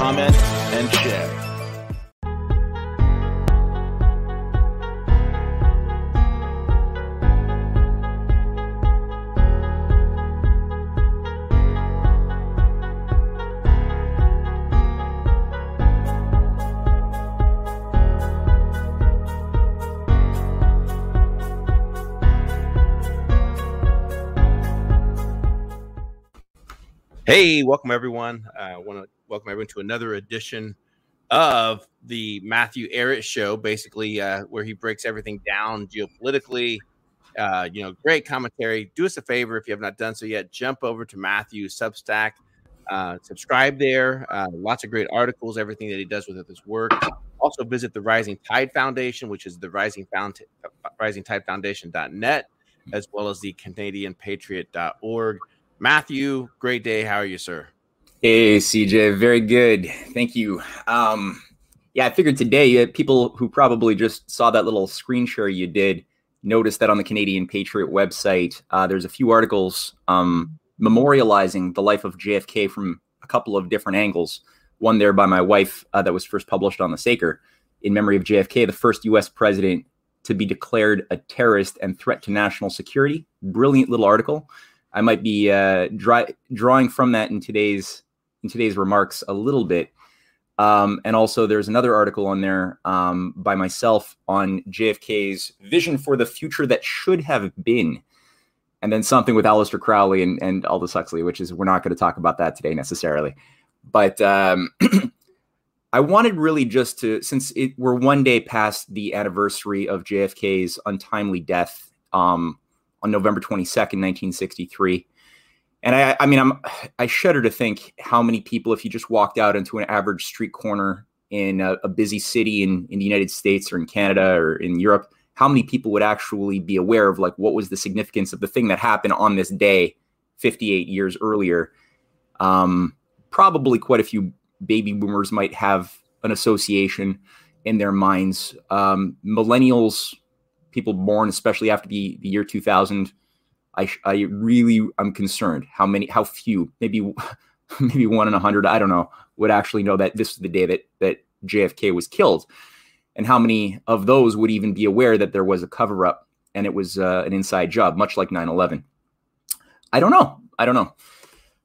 comment, and share. Hey, welcome everyone. I want to welcome everyone to another edition of the Matthew Ehret Show, basically uh, where he breaks everything down geopolitically. Uh, you know, great commentary. Do us a favor if you have not done so yet, jump over to Matthew's Substack, uh, subscribe there. Uh, lots of great articles, everything that he does with his work. Also visit the Rising Tide Foundation, which is the Rising Found Rising Tide Foundation.net, as well as the CanadianPatriot.org. Matthew, great day. How are you, sir? Hey, CJ, very good. Thank you. Um, yeah, I figured today uh, people who probably just saw that little screen share you did noticed that on the Canadian Patriot website, uh, there's a few articles um, memorializing the life of JFK from a couple of different angles. One there by my wife uh, that was first published on the Saker in memory of JFK, the first U.S. president to be declared a terrorist and threat to national security. Brilliant little article. I might be uh, dry, drawing from that in today's in today's remarks a little bit. Um, and also, there's another article on there um, by myself on JFK's vision for the future that should have been, and then something with Aleister Crowley and, and Aldous Huxley, which is we're not going to talk about that today necessarily. But um, I wanted really just to, since it, we're one day past the anniversary of JFK's untimely death, um, on November 22nd, 1963. And I, I mean, I'm, I shudder to think how many people, if you just walked out into an average street corner in a, a busy city in, in the United States or in Canada or in Europe, how many people would actually be aware of like what was the significance of the thing that happened on this day 58 years earlier? Um, probably quite a few baby boomers might have an association in their minds. Um, millennials people born, especially after the, the year 2000, I, I really I'm concerned how many how few maybe maybe one in a hundred I don't know would actually know that this is the day that that JFK was killed, and how many of those would even be aware that there was a cover up and it was uh, an inside job, much like 9/11. I don't know. I don't know.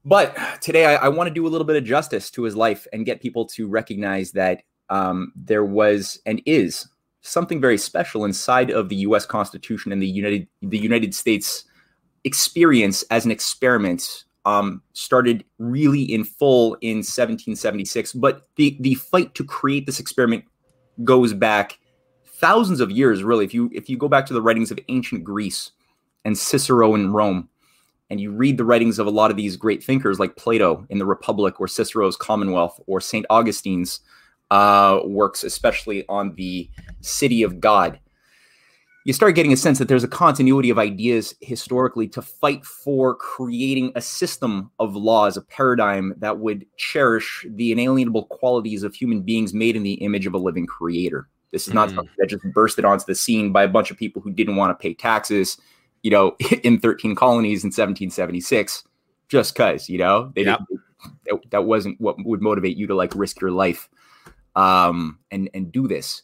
But today I, I want to do a little bit of justice to his life and get people to recognize that um, there was and is something very special inside of the U.S. Constitution and the United the United States experience as an experiment um, started really in full in 1776. But the the fight to create this experiment goes back thousands of years. Really, if you if you go back to the writings of ancient Greece and Cicero in Rome, and you read the writings of a lot of these great thinkers like Plato in the Republic or Cicero's Commonwealth or Saint Augustine's uh, works, especially on the city of God, you start getting a sense that there's a continuity of ideas historically to fight for creating a system of laws, a paradigm that would cherish the inalienable qualities of human beings made in the image of a living creator. This is not mm. something that just bursted onto the scene by a bunch of people who didn't want to pay taxes, you know, in 13 colonies in 1776, just because, you know, they yep. didn't, that wasn't what would motivate you to like risk your life um, and and do this.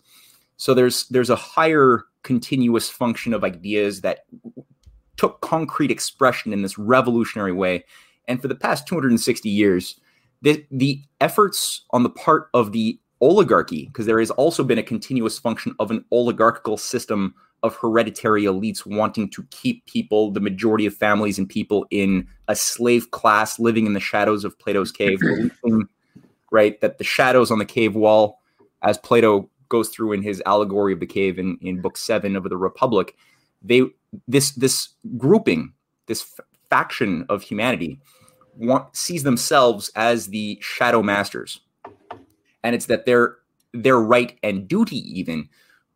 So there's there's a higher continuous function of ideas that took concrete expression in this revolutionary way. And for the past 260 years, the, the efforts on the part of the oligarchy, because there has also been a continuous function of an oligarchical system of hereditary elites wanting to keep people, the majority of families and people, in a slave class living in the shadows of Plato's cave, right? That the shadows on the cave wall, as Plato goes through in his allegory of the cave in, in book seven of the Republic, they this this grouping, this f- faction of humanity, want, sees themselves as the shadow masters, and it's that their their right and duty even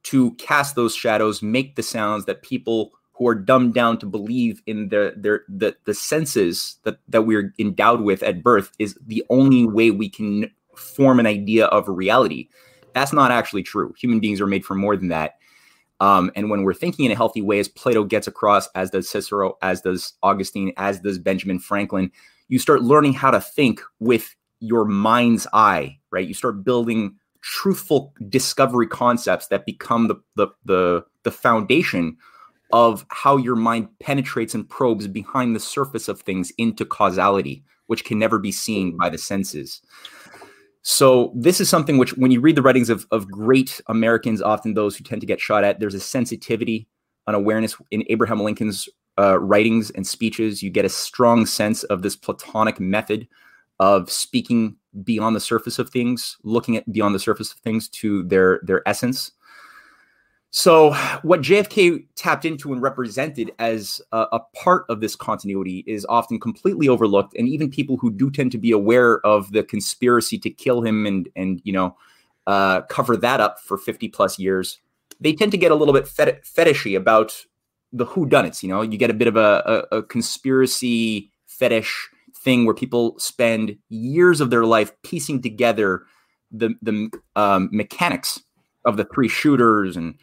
to cast those shadows, make the sounds that people who are dumbed down to believe in the their the the senses that that we're endowed with at birth is the only way we can form an idea of reality. That's not actually true. Human beings are made for more than that. Um, and when we're thinking in a healthy way, as Plato gets across, as does Cicero, as does Augustine, as does Benjamin Franklin, you start learning how to think with your mind's eye, right? You start building truthful discovery concepts that become the the the, the foundation of how your mind penetrates and probes behind the surface of things into causality, which can never be seen by the senses. So this is something which, when you read the writings of, of great Americans, often those who tend to get shot at, there's a sensitivity, an awareness in Abraham Lincoln's uh, writings and speeches. You get a strong sense of this Platonic method of speaking beyond the surface of things, looking at beyond the surface of things to their their essence. So, what JFK tapped into and represented as a, a, part of this continuity is often completely overlooked, and even people who do tend to be aware of the conspiracy to kill him and and you know uh, cover that up for fifty plus years, they tend to get a little bit fet- fetishy about the who done. You know, you get a bit of a, a, a conspiracy fetish thing where people spend years of their life piecing together the the um, mechanics of the three shooters and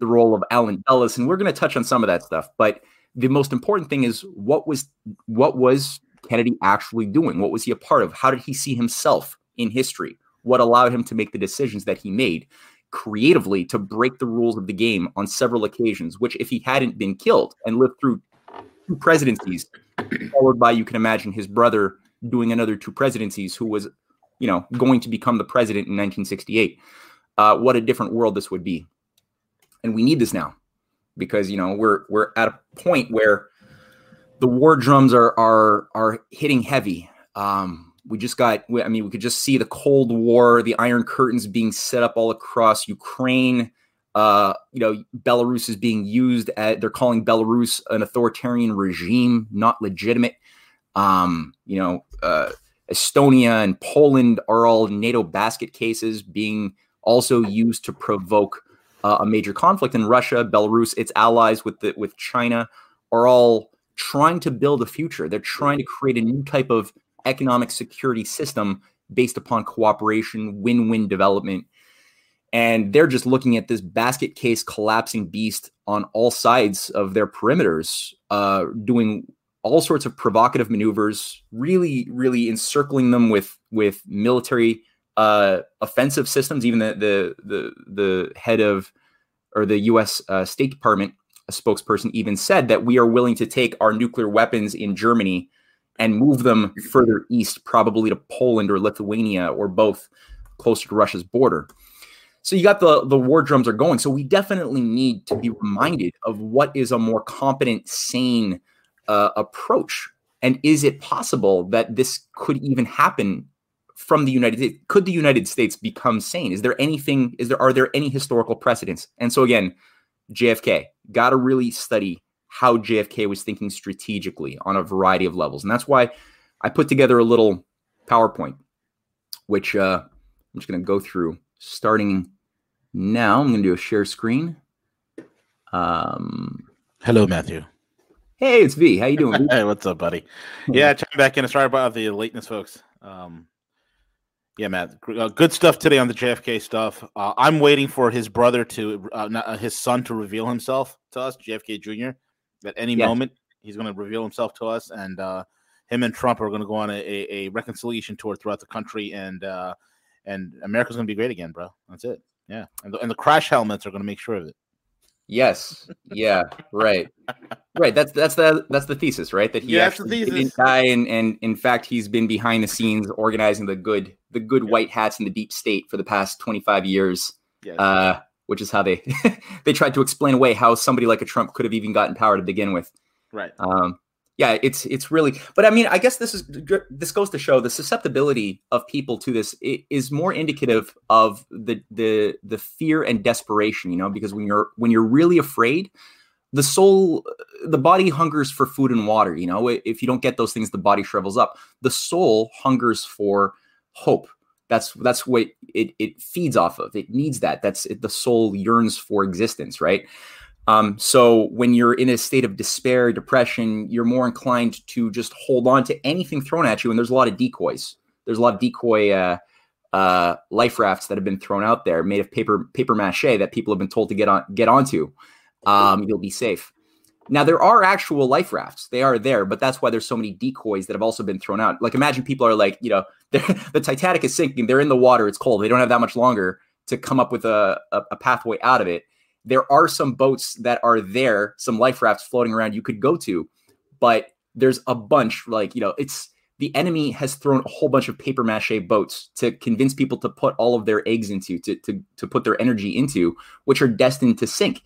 the role of Allen Dulles, and we're going to touch on some of that stuff. But the most important thing is what was what was Kennedy actually doing? What was he a part of? How did he see himself in history? What allowed him to make the decisions that he made creatively to break the rules of the game on several occasions? Which, if he hadn't been killed and lived through two presidencies, followed by you can imagine his brother doing another two presidencies, who was, you know, going to become the president in 1968. Uh, what a different world this would be and we need this now because you know we're we're at a point where the war drums are are are hitting heavy. Um, we just got i mean we could just see the cold war the iron curtains being set up all across ukraine uh, you know belarus is being used at they're calling belarus an authoritarian regime not legitimate um, you know uh, estonia and poland are all nato basket cases being also used to provoke uh, a major conflict in Russia, Belarus, its allies with the, with China are all trying to build a future. They're trying to create a new type of economic security system based upon cooperation, win-win development. And they're just looking at this basket case collapsing beast on all sides of their perimeters, uh, doing all sorts of provocative maneuvers, really, really encircling them with with military uh, offensive systems. Even the the the the head of or the U.S. Uh, State Department a spokesperson even said that we are willing to take our nuclear weapons in Germany and move them further east, probably to Poland or Lithuania or both, closer to Russia's border. So you got the the war drums are going. So we definitely need to be reminded of what is a more competent, sane uh, approach, and is it possible that this could even happen from the United States? Could the United States become sane? Is there anything? Is there are there any historical precedents? And so again, JFK got to really study how JFK was thinking strategically on a variety of levels, and that's why I put together a little PowerPoint, which uh, I'm just going to go through starting now. I'm going to do a share screen. Um, Hello, Matthew. Hey, it's V. How you doing? hey, what's up, buddy? Yeah, checking back in. Sorry about the lateness, folks. Um, yeah, Matt. Uh, good stuff today on the JFK stuff. Uh, I'm waiting for his brother to, uh, not, uh, his son to reveal himself to us, JFK Jr. At any yeah. moment, he's going to reveal himself to us, and uh, him and Trump are going to go on a, a, reconciliation tour throughout the country, and uh, and America's going to be great again, bro. That's it. Yeah, and the, and the crash helmets are going to make sure of it. Yes. Yeah. right. Right. That's that's the that's the thesis, right? That he yeah, actually didn't die, and and in fact, he's been behind the scenes organizing the good the good white hats in the deep state for the past twenty five years. Yes. Uh, which is how they they tried to explain away how somebody like a Trump could have even gotten power to begin with. Right. Um, yeah, it's it's really. But I mean, I guess this is this goes to show the susceptibility of people to this is more indicative of the the the fear and desperation. You know, because when you're when you're really afraid, the soul, the body hungers for food and water. You know, if you don't get those things, the body shrivels up. The soul hungers for hope That's that's what it it feeds off of. It needs that. That's it, the soul yearns for existence, right? Um, so when you're in a state of despair, depression, you're more inclined to just hold on to anything thrown at you. And there's a lot of decoys. There's a lot of decoy uh, uh, life rafts that have been thrown out there, made of paper paper mache that people have been told to get on get onto. Um, you'll be safe. Now there are actual life rafts; they are there, but that's why there's so many decoys that have also been thrown out. Like imagine people are like, you know, the Titanic is sinking, they're in the water, it's cold, they don't have that much longer to come up with a, a, a pathway out of it there are some boats that are there, some life rafts floating around you could go to, but there's a bunch like, you know, it's the enemy has thrown a whole bunch of paper mache boats to convince people to put all of their eggs into, to, to, to put their energy into, which are destined to sink.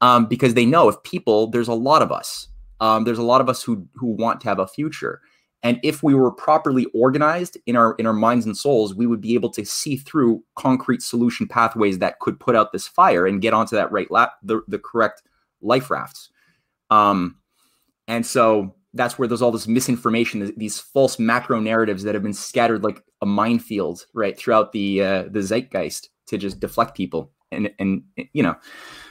Um, because they know if people, there's a lot of us. Um, there's a lot of us who who want to have a future. And if we were properly organized in our in our minds and souls, we would be able to see through concrete solution pathways that could put out this fire and get onto that right lap the, the correct life rafts. Um, and so that's where there's all this misinformation, these false macro narratives that have been scattered like a minefield, right, throughout the uh, the zeitgeist to just deflect people. And and you know,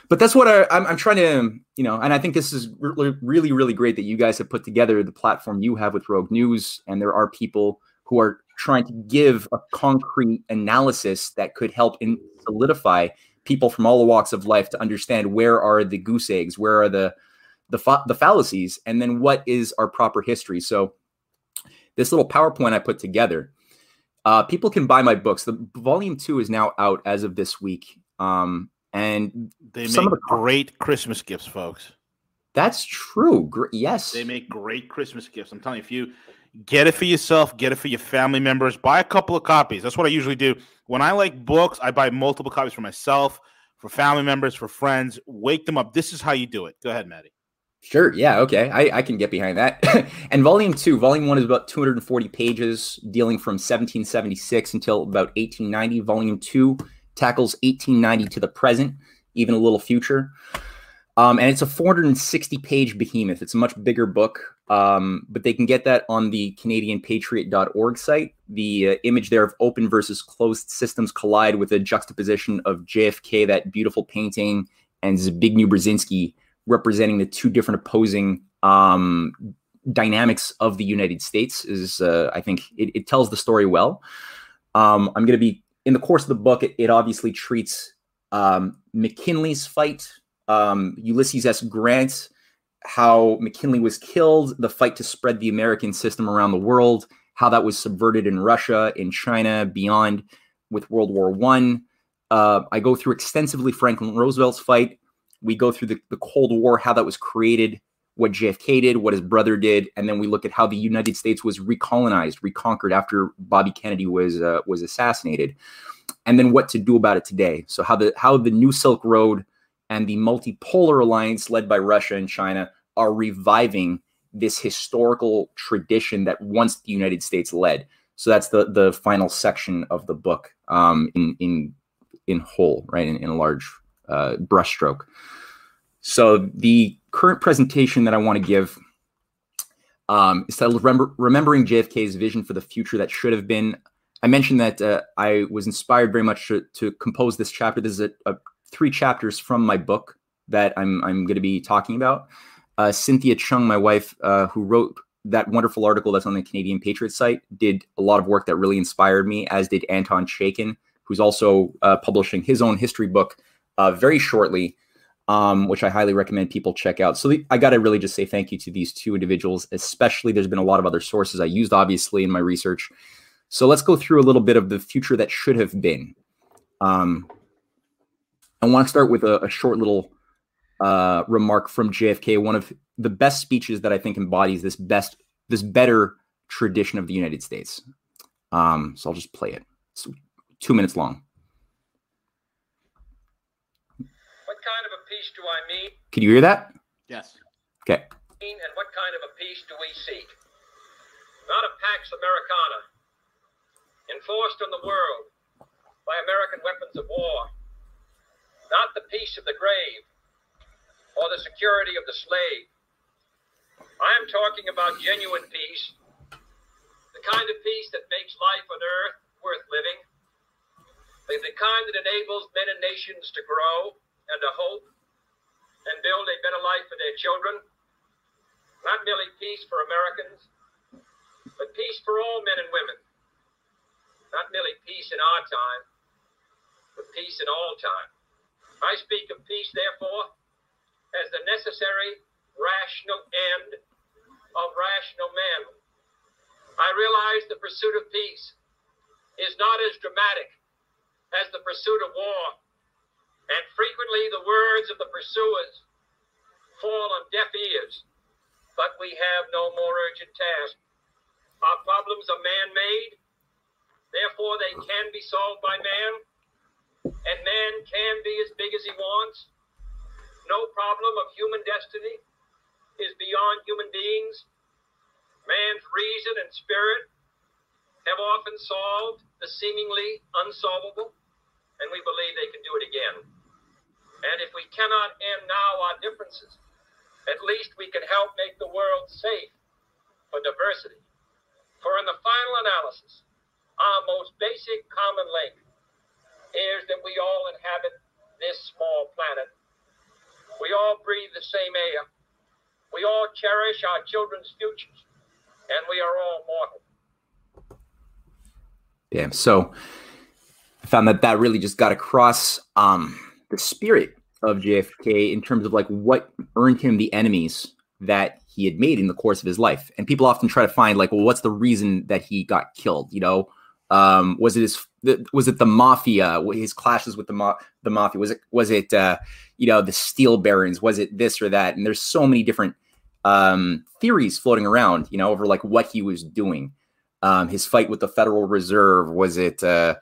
but that's what I, I'm, I'm trying to, you know, and I think this is really, really, really great that you guys have put together the platform you have with Rogue News, and there are people who are trying to give a concrete analysis that could help in solidify people from all the walks of life to understand where are the goose eggs, where are the the, fa- the fallacies, and then what is our proper history. So, this little PowerPoint I put together, uh, people can buy my books. The volume two is now out as of this week. Um, and they make of the, great Christmas gifts, folks. That's true. yes, they make great Christmas gifts. I'm telling you, if you get it for yourself, get it for your family members, buy a couple of copies. That's what I usually do. When I like books, I buy multiple copies for myself, for family members, for friends. Wake them up. This is how you do it. Go ahead, Maddie. Sure. Yeah. Okay. I, I can get behind that. and volume two, volume one is about 240 pages, dealing from 1776 until about 1890. Volume two tackles 1890 to the present, even a little future. Um, and it's a 460 page behemoth. It's a much bigger book, um, but they can get that on the CanadianPatriot.org site. The uh, image there of open versus closed systems collide with a juxtaposition of JFK, that beautiful painting, and Zbigniew Brzezinski representing the two different opposing um, dynamics of the United States. Is uh, I think it, it, tells the story well. Um, I'm going to be in the course of the book, it, it obviously treats um, McKinley's fight, um, Ulysses S. Grant, how McKinley was killed, the fight to spread the American system around the world, how that was subverted in Russia, in China, beyond with World War One. Uh, I go through extensively Franklin Roosevelt's fight. We go through the, the Cold War, how that was created, what JFK did, what his brother did, and then we look at how the United States was recolonized, reconquered after Bobby Kennedy was uh, was assassinated, and then what to do about it today. So how the how the New Silk Road and the multipolar alliance led by Russia and China are reviving this historical tradition that once the United States led. So that's the the final section of the book um, in in in whole, right, in, in a large uh, brushstroke. So the current presentation that I want to give um, is titled Remember, Remembering JFK's Vision for the Future That Should Have Been. I mentioned that uh, I was inspired very much to, to compose this chapter. This is a, a, three chapters from my book that I'm, I'm going to be talking about. Uh, Cynthia Chung, my wife, uh, who wrote that wonderful article that's on the Canadian Patriot site, did a lot of work that really inspired me, as did Anton Chaitkin, who's also uh, publishing his own history book uh, very shortly um, which I highly recommend people check out. So the, I got to really just say thank you to these two individuals, especially there's been a lot of other sources I used, obviously, in my research. So let's go through a little bit of the future that should have been. Um, I want to start with a, a short little uh, remark from JFK, one of the best speeches that I think embodies this best, this better tradition of the United States. Um, so I'll just play it. It's two minutes long. Peace do I mean? Can you hear that? Yes. Okay. And what kind of a peace do we seek? Not a Pax Americana, enforced on the world by American weapons of war. Not the peace of the grave or the security of the slave. I am talking about genuine peace, the kind of peace that makes life on earth worth living The kind that enables men and nations to grow and to hope and build a better life for their children. Not merely peace for Americans, but peace for all men and women. Not merely peace in our time, but peace in all time. I speak of peace, therefore, as the necessary, rational end of rational men. I realize the pursuit of peace is not as dramatic as the pursuit of war, and frequently the words of the pursuers fall on deaf ears. But we have no more urgent task. Our problems are man made, therefore, they can be solved by man, and man can be as big as he wants. No problem of human destiny is beyond human beings. Man's reason and spirit have often solved the seemingly unsolvable, and we believe they can do it again. And if we cannot end now our differences, at least we can help make the world safe for diversity. For in the final analysis, our most basic common link is that we all inhabit this small planet. We all breathe the same air. We all cherish our children's futures, and we are all mortal. Yeah. So I found that that really just got across um, the spirit of JFK in terms of like what earned him the enemies that he had made in the course of his life. And people often try to find like, well, what's the reason that he got killed? You know, um, was it his was it the mafia? His clashes with the ma- the mafia? Was it was it uh, you know the steel barons? Was it this or that? And there's so many different um, theories floating around, you know, over like what he was doing um, his fight with the Federal Reserve? Was it, uh,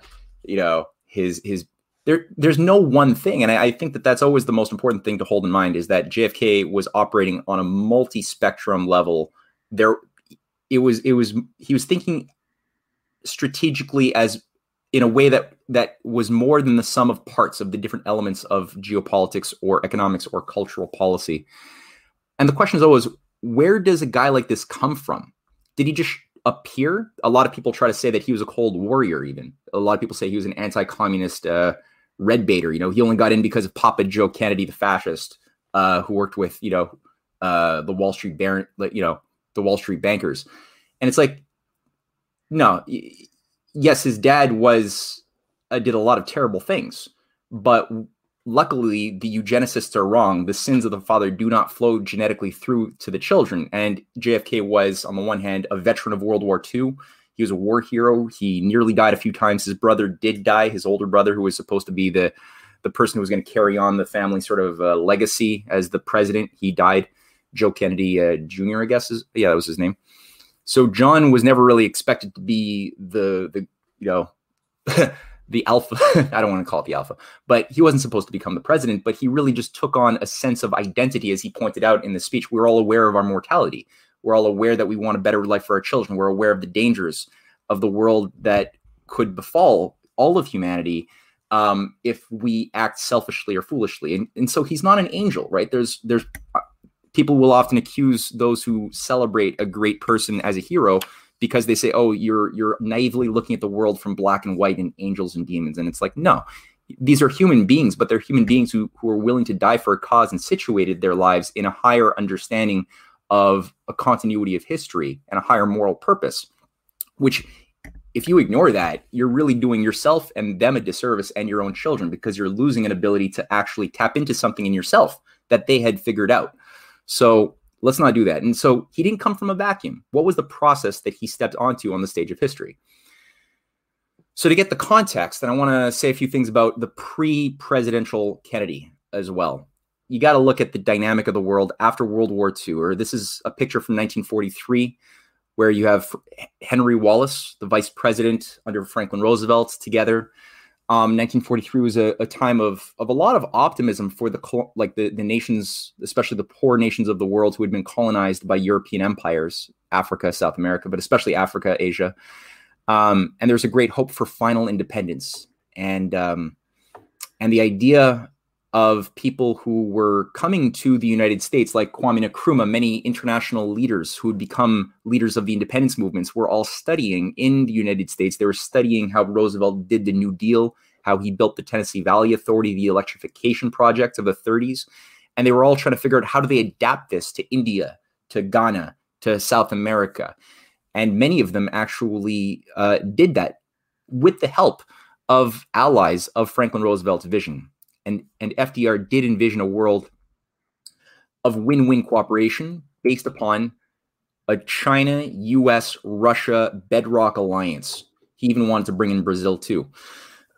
you know, his his there? There's no one thing, and I, I, think that that's always the most important thing to hold in mind is that JFK was operating on a multi-spectrum level. There, it was it was he was thinking strategically as in a way that that was more than the sum of parts of the different elements of geopolitics or economics or cultural policy. And the question is always, where does a guy like this come from? Did he just appear. A lot of people try to say that he was a cold warrior. Even a lot of people say he was an anti-communist uh, red baiter. You know, he only got in because of Papa Joe Kennedy, the fascist, uh, who worked with you know uh, the Wall Street baron, you know, the Wall Street bankers. And it's like, no, yes, his dad was uh, did a lot of terrible things, but luckily the eugenicists are wrong the sins of the father do not flow genetically through to the children and jfk was on the one hand a veteran of world war ii he was a war hero. He nearly died a few times. His brother did die his older brother who was supposed to be the the person who was going to carry on the family sort of uh, legacy as the president. He died. Joe kennedy uh, jr i guess is yeah that was his name. So john was never really expected to be the the you know the alpha i don't want to call it the alpha but he wasn't supposed to become the president but he really just took on a sense of identity as he pointed out in the speech. We're all aware of our mortality we're all aware that we want a better life for our children. We're aware of the dangers of the world that could befall all of humanity um, if we act selfishly or foolishly. And, and so he's not an angel right? There's there's uh, people will often accuse those who celebrate a great person as a hero because they say, "Oh, you're you're naively looking at the world from black and white and angels and demons," and it's like, no, these are human beings, but they're human beings who who are willing to die for a cause and situated their lives in a higher understanding of a continuity of history and a higher moral purpose, which if you ignore that, you're really doing yourself and them a disservice and your own children because you're losing an ability to actually tap into something in yourself that they had figured out. So Let's not do that. And so he didn't come from a vacuum. What was the process that he stepped onto on the stage of history? So, to get the context, and I want to say a few things about the pre presidential Kennedy as well. You got to look at the dynamic of the world after World War II, or this is a picture from 1943 where you have Henry Wallace, the vice president under Franklin Roosevelt, together um, 1943 was a, a, time of of a lot of optimism for the like the, the nations, especially the poor nations of the world who had been colonized by European empires, Africa, South America, but especially Africa, Asia. Um, and there's a great hope for final independence, and um, and the idea of people who were coming to the United States, like Kwame Nkrumah, many international leaders who had become leaders of the independence movements, were all studying in the United States. They were studying how Roosevelt did the New Deal, how he built the Tennessee Valley Authority, the electrification project of the 30s. And they were all trying to figure out how do they adapt this to India, to Ghana, to South America. And many of them actually uh, did that with the help of allies of Franklin Roosevelt's vision. And, and FDR did envision a world of win win cooperation based upon a China, US, Russia bedrock alliance. He even wanted to bring in Brazil too.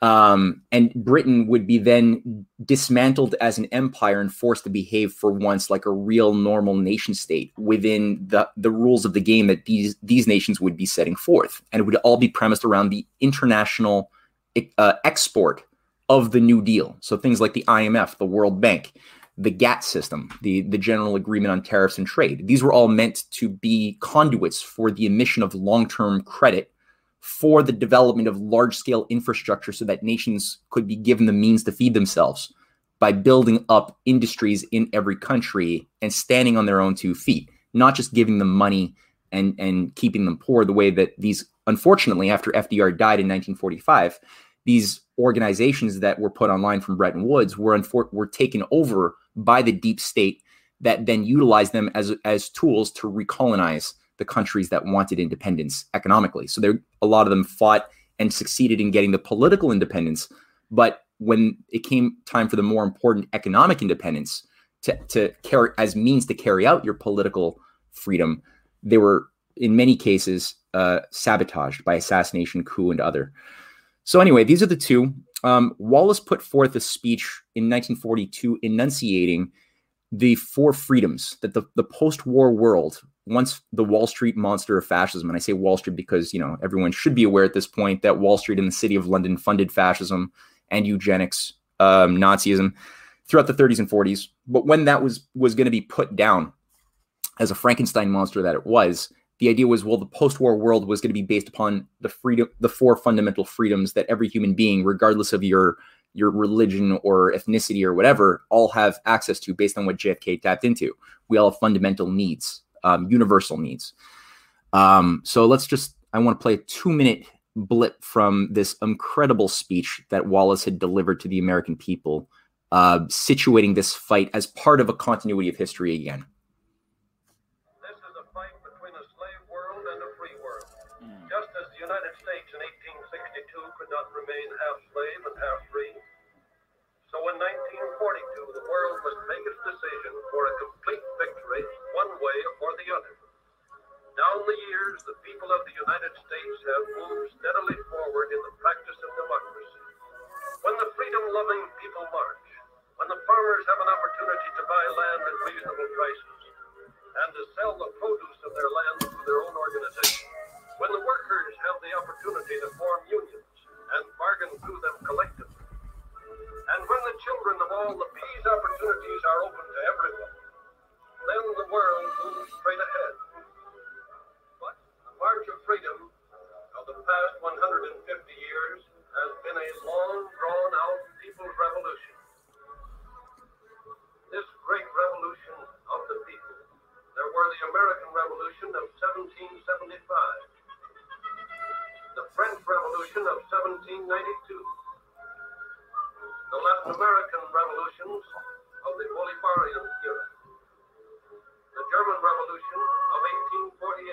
Um, and Britain would be then dismantled as an empire and forced to behave for once like a real normal nation state within the, the rules of the game that these these nations would be setting forth. And it would all be premised around the international uh, export of the New Deal. So things like the IMF, the World Bank, the GATT system, the, the General Agreement on Tariffs and Trade. These were all meant to be conduits for the emission of long term credit for the development of large scale infrastructure so that nations could be given the means to feed themselves by building up industries in every country and standing on their own two feet, not just giving them money and, and keeping them poor the way that these, unfortunately, after FDR died in 1945, these organizations that were put online from Bretton Woods were, unfor- were taken over by the deep state that then utilized them as, as tools to recolonize the countries that wanted independence economically. So there, a lot of them fought and succeeded in getting the political independence. But when it came time for the more important economic independence to, to carry as means to carry out your political freedom, they were in many cases uh, sabotaged by assassination, coup, and other. So anyway, these are the two. Um, Wallace put forth a speech in 1942 enunciating the four freedoms that the, the post-war world once the wall street monster of fascism and i say wall street because you know everyone should be aware at this point that wall street and the city of london funded fascism and eugenics um, nazism throughout the 30s and 40s but when that was was going to be put down as a frankenstein monster that it was the idea was well the post-war world was going to be based upon the freedom the four fundamental freedoms that every human being regardless of your your religion or ethnicity or whatever all have access to based on what JFK tapped into. We all have fundamental needs, um, universal needs. Um, so let's just, I want to play a two minute blip from this incredible speech that Wallace had delivered to the American people, uh, situating this fight as part of a continuity of history again. Slave and half free, so in 1942, the world must make its decision for a complete victory, one way or the other. Down the years, the people of the United States have moved steadily forward in the practice of democracy. When the freedom-loving people march, when the farmers have an opportunity to buy land at reasonable prices, and to sell the produce of their land through their own organization, when the workers have the opportunity to form unions and bargain through them collectively, and when the children of all the these opportunities are open to everyone, then the world moves straight ahead. But the March of Freedom of the past 150 years has been a long, drawn out people's revolution. This great revolution of the people. There were the American Revolution of 1775, the French Revolution of 1792 the Latin American revolutions of the Bolivarian era, the German Revolution of 1848,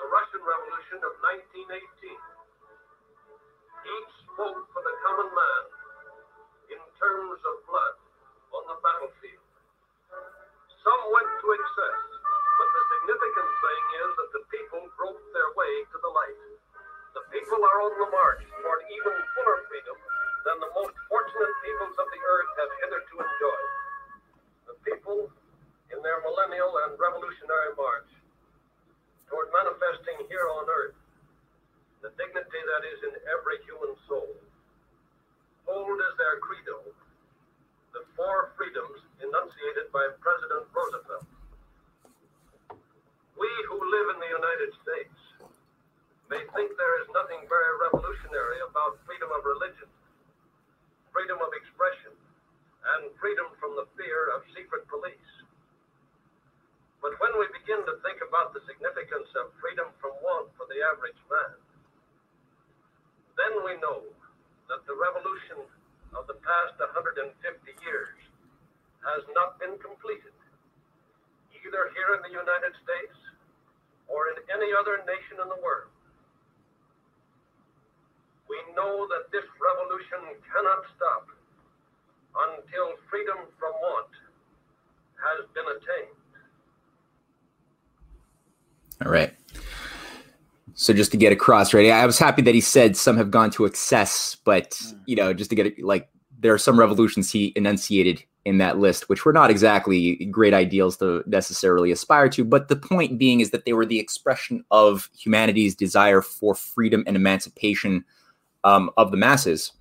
the Russian Revolution of 1918. Each spoke for the common man in terms of blood on the battlefield. Some went to excess, the significant thing is that the people broke their way to the light. The people are on the march toward even fuller freedom than the most fortunate peoples of the earth have hitherto enjoyed. The people, in their millennial and revolutionary march toward manifesting here on earth the dignity that is in every human soul, hold as their credo the four freedoms enunciated by President Roosevelt. We who live in the United States may think there is nothing very revolutionary about freedom of religion freedom of expression, and freedom from the fear of secret police. But when we begin to think about the significance of freedom from want for the average man, then we know that the revolution of the past 150 years has not been completed, either here in the United States or in any other nation in the world. We know that this revolution cannot stop until freedom from want has been attained. All right. So just to get across, right? I was happy that he said some have gone to excess, but you know, just to get it, like there are some revolutions he enunciated in that list, which were not exactly great ideals to necessarily aspire to. But the point being is that they were the expression of humanity's desire for freedom and emancipation um, of the masses,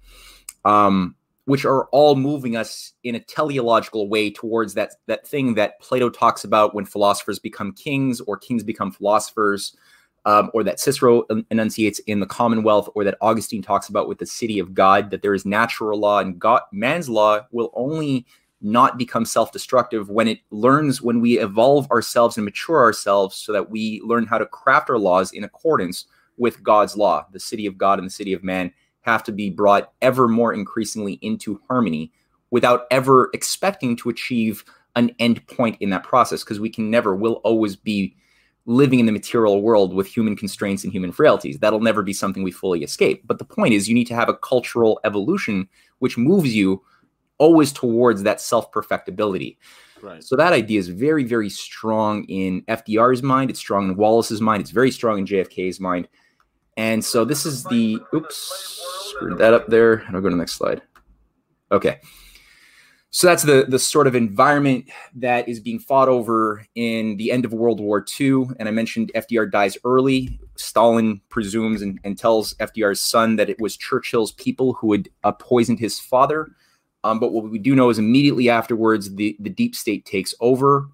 um, which are all moving us in a teleological way towards that that thing that Plato talks about when philosophers become kings or kings become philosophers um, or that Cicero enunciates in the Commonwealth, or that Augustine talks about with the city of God, that there is natural law and God, man's law will only not become self-destructive when it learns when we evolve ourselves and mature ourselves so that we learn how to craft our laws in accordance with God's law. The city of God and the city of man have to be brought ever more increasingly into harmony without ever expecting to achieve an end point in that process because we can never will always be living in the material world with human constraints and human frailties. That'll never be something we fully escape. But the point is, you need to have a cultural evolution which moves you always towards that self perfectibility. Right. So that idea is very, very strong in FDR's mind. It's strong in Wallace's mind. It's very strong in JFK's mind. And so this is the oops, screwed that up there. I'll go to the next slide. Okay so that's the the sort of environment that is being fought over in the end of World War II. And I mentioned FDR dies early. Stalin presumes and, and tells FDR's son that it was Churchill's people who had uh, poisoned his father. Um, but what we do know is immediately afterwards, the, the deep state takes over.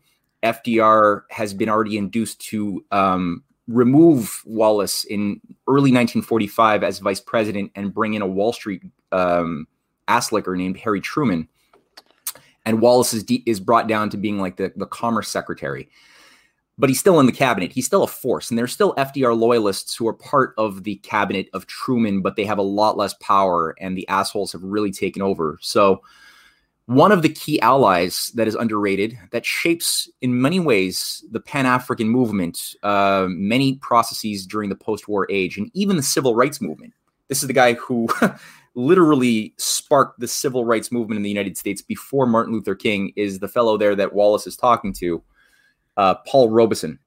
FDR has been already induced to um, remove Wallace in early 1945 as vice president and bring in a Wall Street um, ass licker named Harry Truman and Wallace is de- is brought down to being like the the commerce secretary. But he's still in the cabinet. He's still a force, and there's still FDR loyalists who are part of the cabinet of Truman, but they have a lot less power, and the assholes have really taken over. So, one of the key allies that is underrated, that shapes in many ways the Pan African movement, uh, many processes during the post war age, and even the civil rights movement. This is the guy who literally sparked the civil rights movement in the United States before Martin Luther King is the fellow there that Wallace is talking to, uh, Paul Robeson.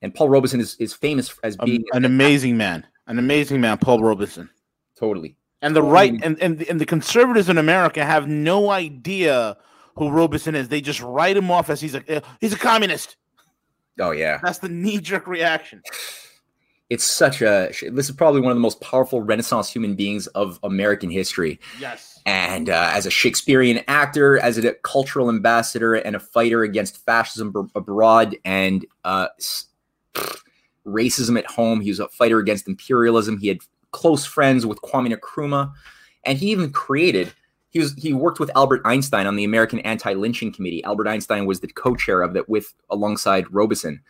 And Paul Robeson is, is famous as being an, an amazing man, an amazing man, Paul Robeson. Totally. And the right and, and, and the conservatives in America have no idea who Robeson is. They just write him off as he's a he's a communist. Oh yeah, that's the knee jerk reaction it's such a this is probably one of the most powerful renaissance human beings of american history yes and uh, as a shakespearean actor as a cultural ambassador and a fighter against fascism b- abroad and uh, racism at home he was a fighter against imperialism. He had close friends with kwame nkrumah and he even created he was he worked with albert einstein on the american anti-lynching committee. Albert einstein was the co-chair of that with alongside robeson.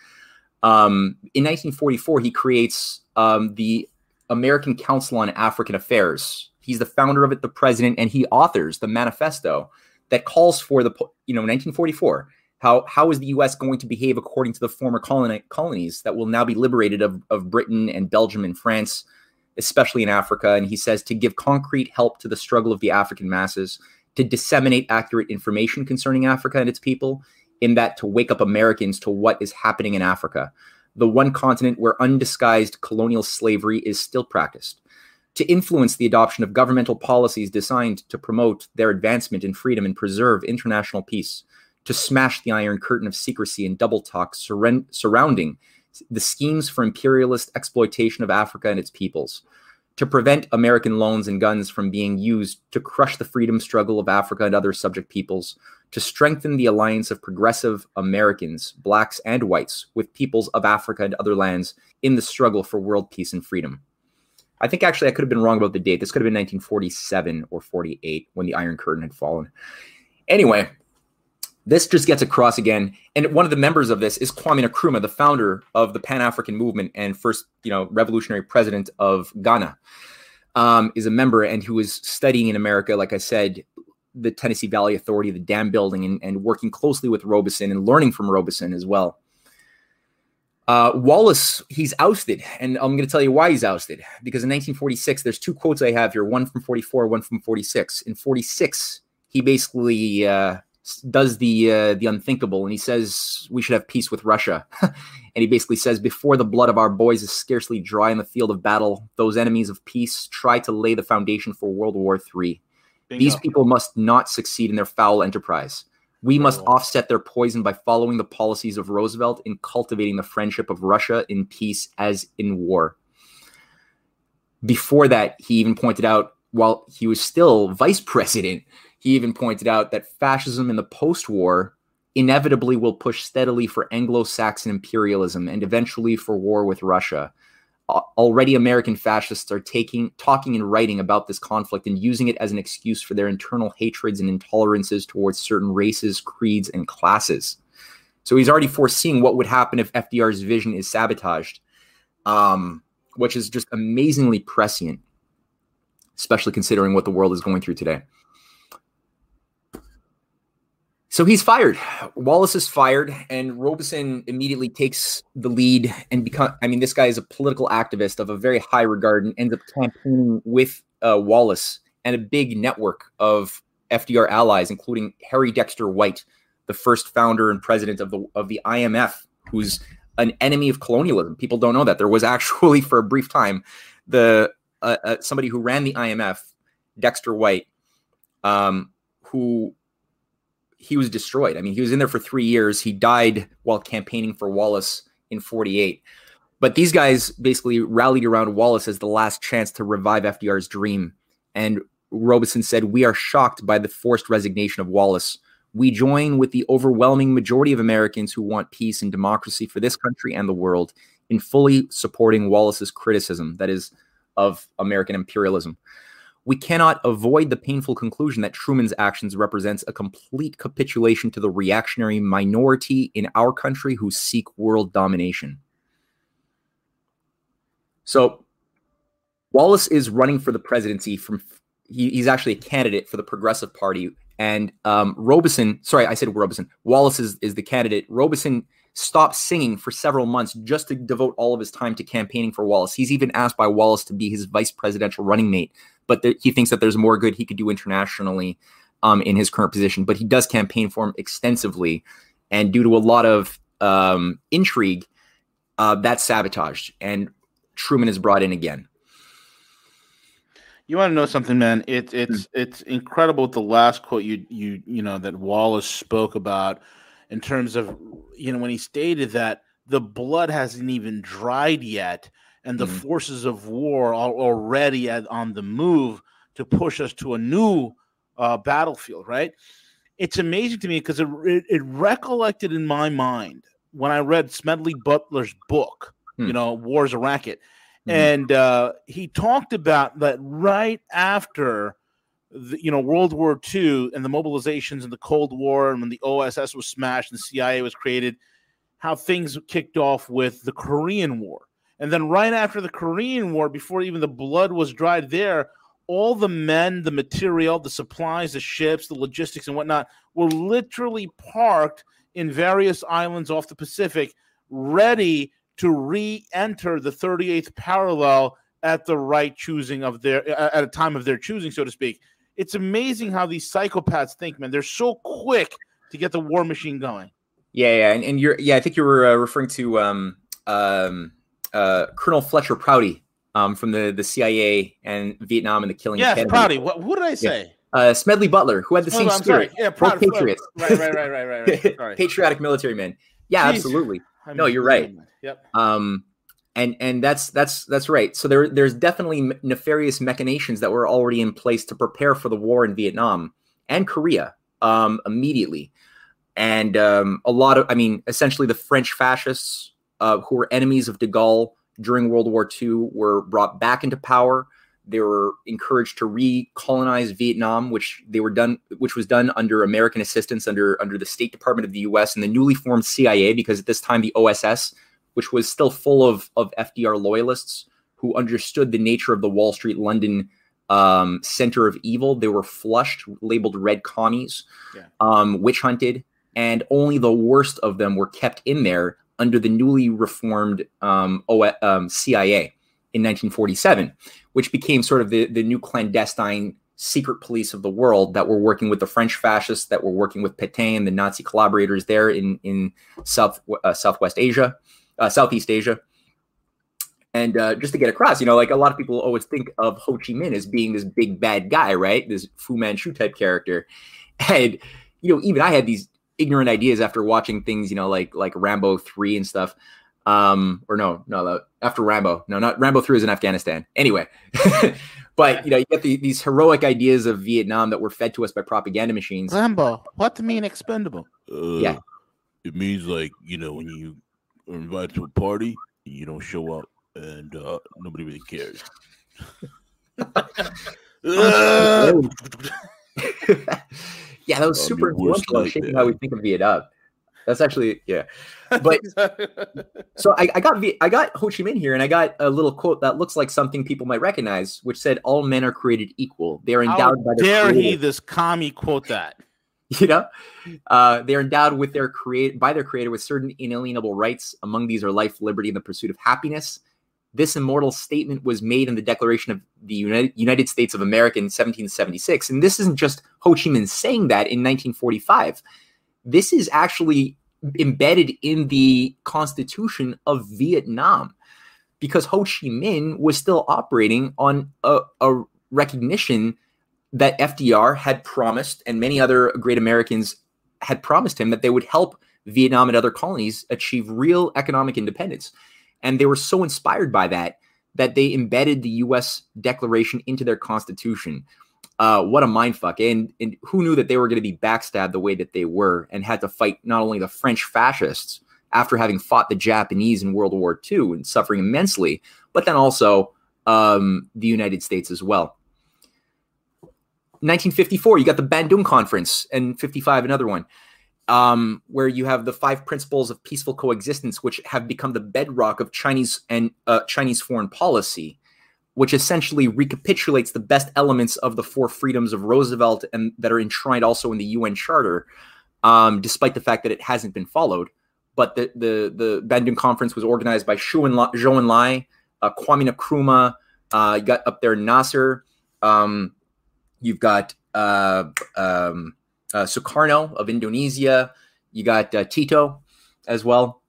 Um, in 1944, he creates um, the American Council on African Affairs. He's the founder of it, the president, and he authors the manifesto that calls for the, you know, 1944. How, how is the U.S. going to behave according to the former colony, colonies that will now be liberated of, of Britain and Belgium and France, especially in Africa? And he says to give concrete help to the struggle of the African masses, to disseminate accurate information concerning Africa and its people, in that to wake up Americans to what is happening in Africa, the one continent where undisguised colonial slavery is still practiced, to influence the adoption of governmental policies designed to promote their advancement in freedom and preserve international peace, to smash the iron curtain of secrecy and double talk surrounding the schemes for imperialist exploitation of Africa and its peoples, to prevent American loans and guns from being used to crush the freedom struggle of Africa and other subject peoples, to strengthen the alliance of progressive Americans, blacks and whites, with peoples of Africa and other lands in the struggle for world peace and freedom. I think actually I could have been wrong about the date. This could have been 1947 or 48 when the Iron Curtain had fallen. Anyway, this just gets across again. And one of the members of this is Kwame Nkrumah, the founder of the Pan African movement and first, you know, revolutionary president of Ghana. um, is a member and who is studying in America, like I said, the Tennessee Valley Authority, the dam building, and, and working closely with Robeson and learning from Robeson as well. Uh, Wallace, he's ousted, and I'm going to tell you why he's ousted. Because in 1946, there's two quotes I have here: one from 44, one from 46. In 46, he basically uh, does the uh, the unthinkable, and he says we should have peace with Russia. and he basically says, before the blood of our boys is scarcely dry in the field of battle, those enemies of peace try to lay the foundation for World War III. These people must not succeed in their foul enterprise. We must offset their poison by following the policies of Roosevelt in cultivating the friendship of Russia in peace as in war. Before that, he even pointed out, while he was still vice president, he even pointed out that fascism in the post war inevitably will push steadily for Anglo Saxon imperialism and eventually for war with Russia already American fascists are taking, talking and writing about this conflict and using it as an excuse for their internal hatreds and intolerances towards certain races, creeds, and classes. So he's already foreseeing what would happen if FDR's vision is sabotaged, um, which is just amazingly prescient, especially considering what the world is going through today. So he's fired. Wallace is fired, and Robeson immediately takes the lead and become. I mean, this guy is a political activist of a very high regard and ends up campaigning with uh, Wallace and a big network of FDR allies, including Harry Dexter White, the first founder and president of the of the IMF, who's an enemy of colonialism. People don't know that there was actually, for a brief time, the uh, uh, somebody who ran the IMF, Dexter White, um, who he was destroyed. I mean, he was in there for three years. He died while campaigning for Wallace in 48. But these guys basically rallied around Wallace as the last chance to revive FDR's dream. And Robeson said, We are shocked by the forced resignation of Wallace. We join with the overwhelming majority of Americans who want peace and democracy for this country and the world in fully supporting Wallace's criticism, that is, of American imperialism we cannot avoid the painful conclusion that Truman's actions represents a complete capitulation to the reactionary minority in our country who seek world domination. So Wallace is running for the presidency from he, he's actually a candidate for the Progressive Party. And um, Robeson, sorry, I said Robeson. Wallace is, is the candidate. Robeson stopped singing for several months just to devote all of his time to campaigning for Wallace. He's even asked by Wallace to be his vice presidential running mate but he thinks that there's more good he could do internationally um, in his current position. But he does campaign for him extensively, and due to a lot of um, intrigue, uh, that's sabotaged, and Truman is brought in again. You want to know something, man? It's it's mm-hmm. it's incredible. The last quote you you you know that Wallace spoke about in terms of you know when he stated that the blood hasn't even dried yet and the mm-hmm. forces of war are already at, on the move to push us to a new uh, battlefield, right? It's amazing to me because it, it, it, recollected in my mind when I read Smedley Butler's book, mm-hmm. you know, War's a Racket. Mm-hmm. And uh, he talked about that right after, the, you know, World War II and the mobilizations and the Cold War and when the OSS was smashed and the CIA was created, how things kicked off with the Korean War and then right after the Korean War, before even the blood was dried there, all the men, the material, the supplies, the ships, the logistics, and whatnot were literally parked in various islands off the Pacific, ready to re-enter the 38th parallel at the right choosing of their at a time of their choosing, so to speak. It's amazing how these psychopaths think, man. They're so quick to get the war machine going. Yeah, yeah, and, and you're yeah, I think you were uh, referring to um um uh, Colonel Fletcher Prouty um, from the, the CIA and Vietnam and the killing. Yes, Prouty. What, what, did I say? Yeah. Uh, Smedley Butler, who had the same I'm spirit. Sorry. Yeah, Both Patriots. Right, right, right, right, right. right. Patriotic military men. Yeah, Jeez. absolutely. I no, you're right. Yep. Um, and and that's that's that's right. So there there's definitely nefarious machinations that were already in place to prepare for the war in Vietnam and Korea um, immediately, and um, a lot of I mean essentially the French fascists uh, who were enemies of de Gaulle during World War II were brought back into power. They were encouraged to recolonize Vietnam, which they were done, which was done under American assistance under under the State Department of the U.S. and the newly formed CIA, because at this time the OSS, which was still full of of FDR loyalists who understood the nature of the Wall Street London um, center of evil. They were flushed, labeled red commies, Yeah. um, witch hunted, and only the worst of them were kept in there under the newly reformed um, O- um, CIA in 1947, which became sort of the, the new clandestine secret police of the world that were working with the French fascists, that were working with Pétain, the Nazi collaborators there in in South uh, Southwest Asia, uh, Southeast Asia. And uh, just to get across, you know, like a lot of people always think of Ho Chi Minh as being this big bad guy, right? This Fu Manchu type character. And you know, even I had these ignorant ideas after watching things, you know, like like Rambo three and stuff. Um, or no, no, after Rambo, no, not Rambo three is in Afghanistan. Anyway, but you know, you get the, these heroic ideas of Vietnam that were fed to us by propaganda machines. Lambo, what to mean expendable? Uh, Yeah. It means like you know when you are invited to a party and you don't show up and uh, nobody really cares. Yeah, that was On super influential in night, shaping how we think of Vietnam. That's actually yeah. But so I, I got Vi- I got Ho Chi Minh here, and I got a little quote that looks like something people might recognize, which said, "All men are created equal. They are How endowed by their dare he, this commie, quote that? you know uh, they're endowed with their create by their creator with certain inalienable rights among these are life liberty and the pursuit of happiness this immortal statement was made in the declaration of the united, states of america in 1776 and this isn't just ho chi minh saying that in 1945 this is actually embedded in the constitution of vietnam because ho chi minh was still operating on a, a recognition that FDR had promised, and many other great Americans had promised him that they would help Vietnam and other colonies achieve real economic independence. And they were so inspired by that that they embedded the U.S. Declaration into their constitution. Uh, what a mindfuck! And, and who knew that they were going to be backstabbed the way that they were, and had to fight not only the French fascists after having fought the Japanese in World War II and suffering immensely, but then also um, the United States as well. 1954, you got the Bandung Conference, and 55, another one, um, where you have the five principles of peaceful coexistence, which have become the bedrock of Chinese and uh, Chinese foreign policy, which essentially recapitulates the best elements of the four freedoms of Roosevelt and that are enshrined also in the UN Charter, um, despite the fact that it hasn't been followed. But the the the Bandung Conference was organized by Zhou Enlai, uh, Kwame Nkrumah. Uh, you got up there Nasser. Um, You've got uh, um, uh, Sukarno of Indonesia. You got uh, Tito as well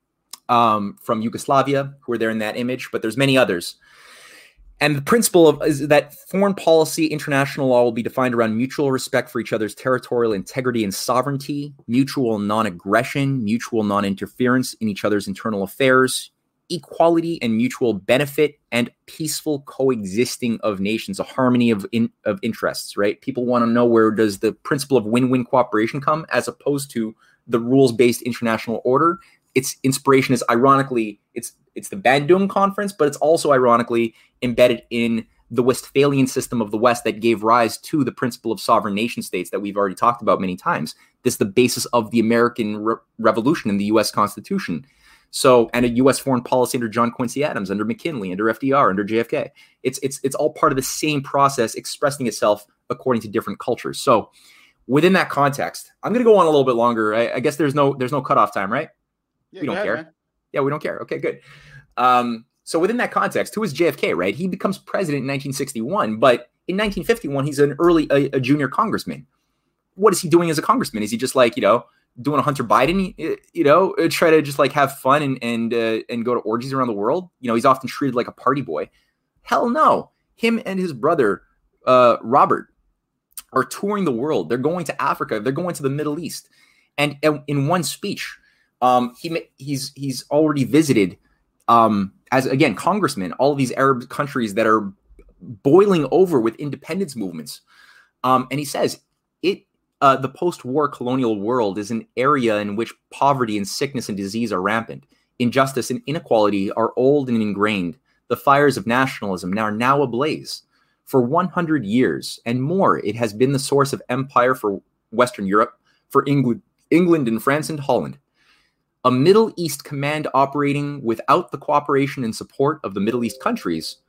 um, from Yugoslavia, who are there in that image. But there's many others. And the principle of is that foreign policy, international law will be defined around mutual respect for each other's territorial integrity and sovereignty, mutual non-aggression, mutual non-interference in each other's internal affairs, equality and mutual benefit and peaceful coexisting of nations a harmony of in, of interests right? People want to know where does the principle of win-win cooperation come as opposed to the rules-based international order. Its inspiration is ironically it's it's the bandung conference but it's also ironically embedded in the westphalian system of the west that gave rise to the principle of sovereign nation states that we've already talked about many times. This is the basis of the american re- revolution in the us constitution so, and a U.S. foreign policy under John Quincy Adams, under McKinley, under FDR, under JFK. It's it's it's all part of the same process, expressing itself according to different cultures. So, within that context, I'm going to go on a little bit longer. I, I guess there's no there's no cutoff time, right? Yeah, We don't ahead, care. man. Yeah, we don't care. Okay, good. Um, so within that context, who is JFK? Right, he becomes president in 1961, but in 1951, he's an early a, a junior congressman. What is he doing as a congressman? Is he just like you know doing a Hunter Biden, you know, uh, try to just like have fun and and uh, and go to orgies around the world? You know, he's often treated like a party boy. Hell no. Him and his brother uh, Robert are touring the world. They're going to Africa. They're going to the Middle East. And, and in one speech, um, he he's he's already visited um, as again congressman all of these Arab countries that are boiling over with independence movements. Um, and he says uh, the post-war colonial world is an area in which poverty and sickness and disease are rampant. Injustice and inequality are old and ingrained. The fires of nationalism are now ablaze. For 100 years and more, it has been the source of empire for Western Europe, for England, England and France and Holland. A Middle East command operating without the cooperation and support of the Middle East countries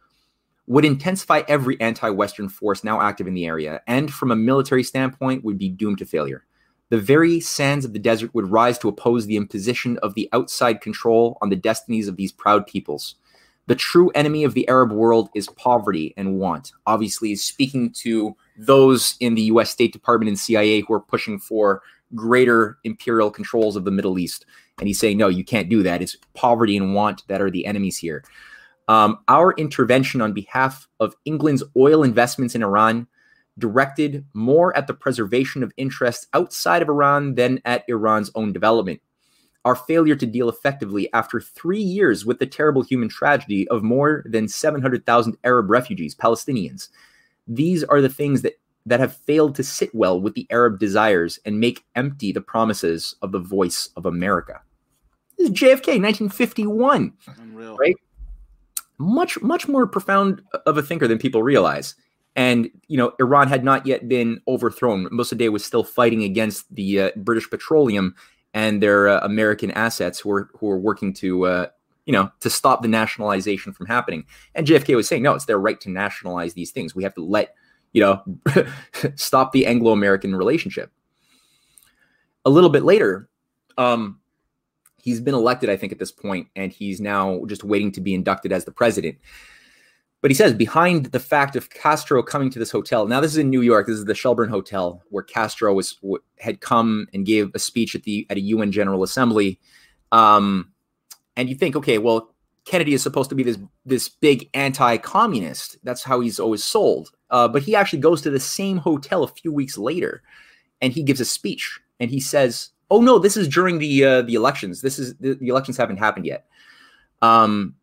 would intensify every anti Western force now active in the area, and from a military standpoint, would be doomed to failure. The very sands of the desert would rise to oppose the imposition of the outside control on the destinies of these proud peoples. The true enemy of the Arab world is poverty and want. Obviously, speaking to those in the US State Department and CIA who are pushing for greater imperial controls of the Middle East. And he's saying, no, you can't do that. It's poverty and want that are the enemies here. Um, our intervention on behalf of England's oil investments in Iran directed more at the preservation of interests outside of Iran than at Iran's own development. Our failure to deal effectively after three years with the terrible human tragedy of more than 700,000 Arab refugees, Palestinians. These are the things that, that have failed to sit well with the Arab desires and make empty the promises of the voice of America. This is JFK, 1951. Unreal. Right? Much much more profound of a thinker than people realize. And you know iran had not yet been overthrown. Mossadegh was still fighting against the uh, british petroleum and their uh, american assets who were who were working to uh, you know to stop the nationalization from happening. And jfk was saying no it's their right to nationalize these things. We have to let you know stop the anglo-american relationship. A little bit later um he's been elected, I think, at this point, and he's now just waiting to be inducted as the president. But he says behind the fact of Castro coming to this hotel. Now, this is in New York. This is the Shelburne Hotel where Castro was had come and gave a speech at the at a UN General Assembly. Um, and you think, okay, well, Kennedy is supposed to be this this big anti-communist. That's how he's always sold. Uh, but he actually goes to the same hotel a few weeks later, and he gives a speech, and he says, Oh no, this is during the uh, the elections. This is the, the elections haven't happened yet. Um,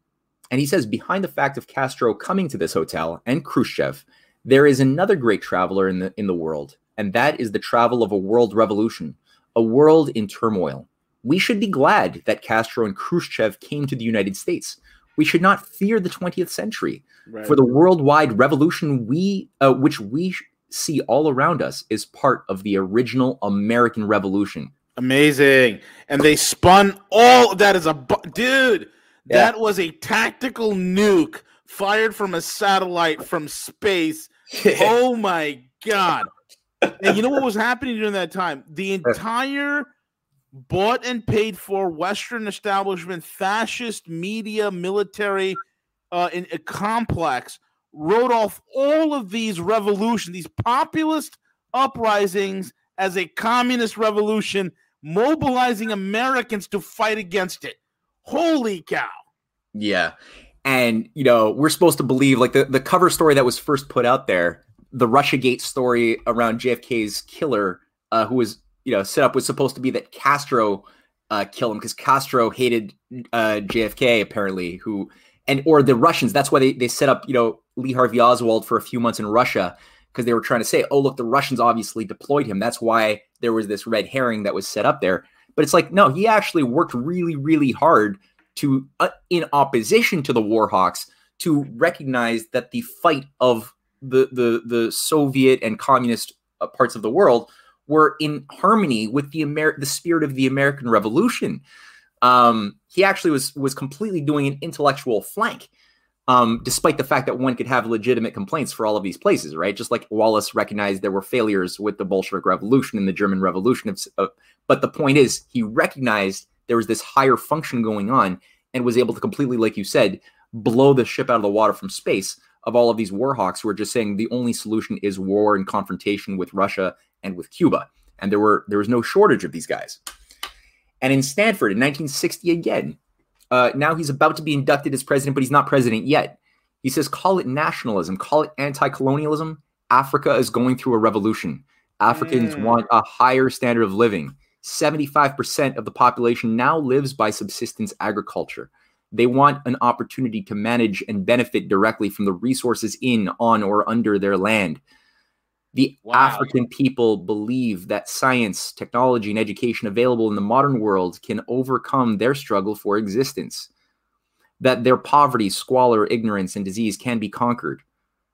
and he says behind the fact of Castro coming to this hotel and Khrushchev, there is another great traveler in the in the world, and that is the travel of a world revolution, a world in turmoil. We should be glad that Castro and Khrushchev came to the United States. We should not fear the 20th century, Right. for the worldwide revolution we uh, which we see all around us is part of the original American Revolution. Amazing. And they spun all that is a bu- dude. Yeah. That was a tactical nuke fired from a satellite from space. oh my god. And you know what was happening during that time? The entire bought and paid for Western establishment, fascist media, military, uh, in a complex wrote off all of these revolutions, these populist uprisings as a communist revolution, mobilizing Americans to fight against it. Holy cow. Yeah. And, you know, we're supposed to believe like the, the cover story that was first put out there, the Russiagate story around JFK's killer, uh, who was, you know, set up was supposed to be that Castro uh, killed him because Castro hated uh, JFK, apparently, who, and, or the Russians. That's why they, they set up, you know, Lee Harvey Oswald for a few months in Russia because they were trying to say, oh, look, the Russians obviously deployed him. That's why there was this red herring that was set up there. But it's like, no, he actually worked really, really hard to, uh, in opposition to the Warhawks, to recognize that the fight of the the the Soviet and communist uh, parts of the world were in harmony with the Amer- the spirit of the American Revolution. Um, he actually was was completely doing an intellectual flank, um, despite the fact that one could have legitimate complaints for all of these places, right? Just like Wallace recognized there were failures with the Bolshevik Revolution and the German Revolution. Uh, but the point is, he recognized there was this higher function going on and was able to completely, like you said, blow the ship out of the water from space of all of these warhawks who are just saying the only solution is war and confrontation with Russia and with Cuba. And there were there was no shortage of these guys. And in Stanford in 1960 again, uh, now he's about to be inducted as president, but he's not president yet. He says, call it nationalism, call it anti-colonialism. Africa is going through a revolution. Africans Mm. want a higher standard of living. 75% of the population now lives by subsistence agriculture. They want an opportunity to manage and benefit directly from the resources in, on, or under their land. The Wow. African people believe that science, technology, and education available in the modern world can overcome their struggle for existence. That their poverty, squalor, ignorance, and disease can be conquered.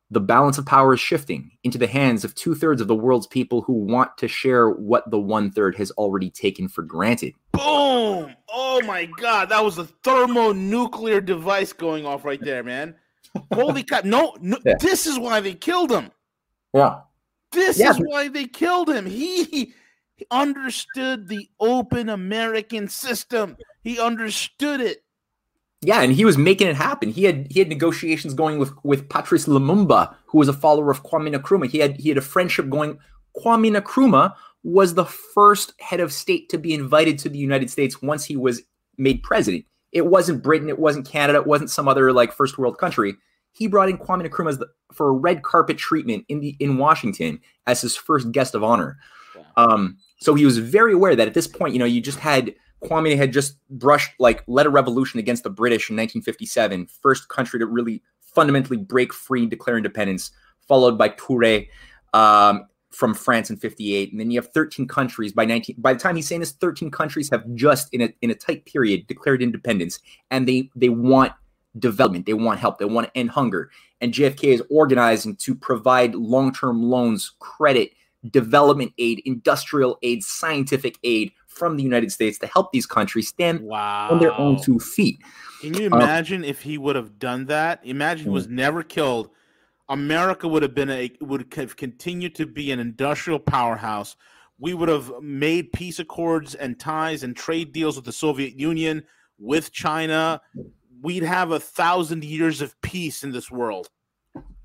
The balance of power is shifting into the hands of two thirds of the world's people who want to share what the one third has already taken for granted. Boom! Oh my god, that was a thermonuclear device going off right there, man. Holy crap! No, no Yeah. this is why they killed him. Yeah. This Yeah. is why they killed him. He, he understood the open American system. He understood it. Yeah, and he was making it happen. He had he had negotiations going with with Patrice Lumumba, who was a follower of Kwame Nkrumah. He had he had a friendship going. Kwame Nkrumah was the first head of state to be invited to the United States once he was made president. It wasn't Britain, it wasn't Canada, it wasn't some other like first world country. He brought in Kwame Nkrumah as the, for a red carpet treatment in the in Washington as his first guest of honor. Um, so he was very aware that at this point, you know, you just had Kwame had just brushed like led a revolution against the British in 1957, first country to really fundamentally break free and declare independence, followed by Touré um, from France in 58, and then you have 13 countries by 19. By the time he's saying this, 13 countries have just in a in a tight period declared independence, and they they want development, they want help, they want to end hunger, and JFK is organizing to provide long term loans, credit, development aid, industrial aid, scientific aid from the United States to help these countries stand Wow. on their own two feet. Can you Um, imagine if he would have done that? Imagine he was never killed. America would have been a would have continued to be an industrial powerhouse. We would have made peace accords and ties and trade deals with the Soviet Union, with China. We'd have a thousand years of peace in this world.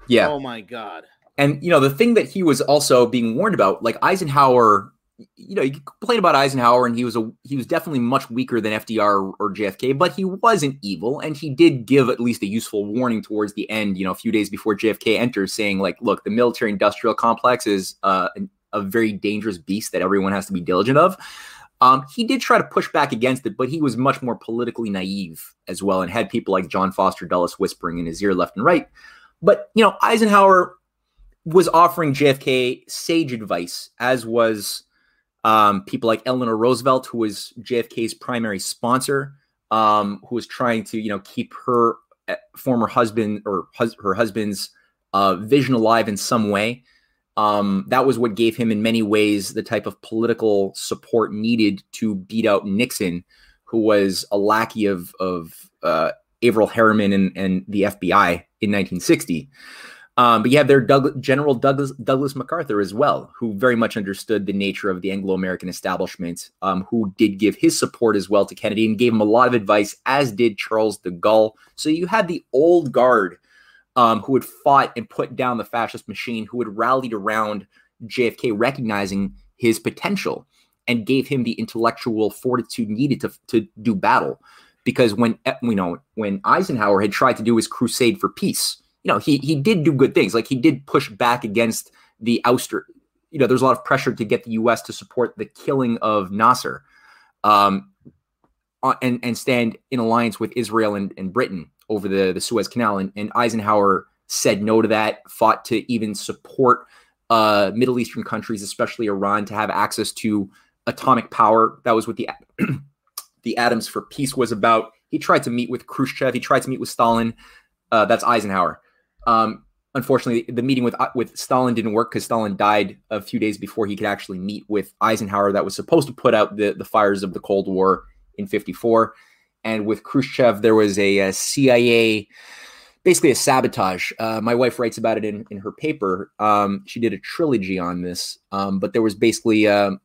Yeah. Oh my God. And you know, the thing that he was also being warned about, like Eisenhower, you know, you complain about Eisenhower, and he was a he was definitely much weaker than FDR or, or JFK, but he wasn't evil, and he did give at least a useful warning towards the end. You know, a few days before JFK enters, saying like, "Look, the military-industrial complex is uh, a very dangerous beast that everyone has to be diligent of." Um, he did try to push back against it, but he was much more politically naive as well, and had people like John Foster Dulles whispering in his ear left and right. But you know, Eisenhower was offering JFK sage advice, as was um, people like Eleanor Roosevelt, who was JFK's primary sponsor, um, who was trying to, you know, keep her uh, former husband or hus- her husband's uh, vision alive in some way. Um, that was what gave him, in many ways, the type of political support needed to beat out Nixon, who was a lackey of of uh, Averell Harriman and, and the FBI in 1960. Um, but you have their Doug, General Douglas, Douglas MacArthur as well, who very much understood the nature of the Anglo American establishment, um, who did give his support as well to Kennedy and gave him a lot of advice, as did Charles de Gaulle. So you had the old guard um, who had fought and put down the fascist machine, who had rallied around JFK, recognizing his potential and gave him the intellectual fortitude needed to, to do battle. Because when you know when Eisenhower had tried to do his crusade for peace, you know, he he did do good things. Like he did push back against the ouster. You know, there's a lot of pressure to get the U.S. to support the killing of Nasser, um, uh, and and stand in alliance with Israel and, and Britain over the the Suez Canal. And, and Eisenhower said no to that. Fought to even support uh, Middle Eastern countries, especially Iran, to have access to atomic power. That was what the the Atoms for Peace was about. He tried to meet with Khrushchev. He tried to meet with Stalin. Uh, that's Eisenhower. Um, unfortunately, the meeting with with Stalin didn't work because Stalin died a few days before he could actually meet with Eisenhower. That was supposed to put out the the fires of the Cold War in '54. And with Khrushchev, there was a, a CIA, basically a sabotage. Uh, my wife writes about it in in her paper. Um, she did a trilogy on this, um, but there was basically. Um,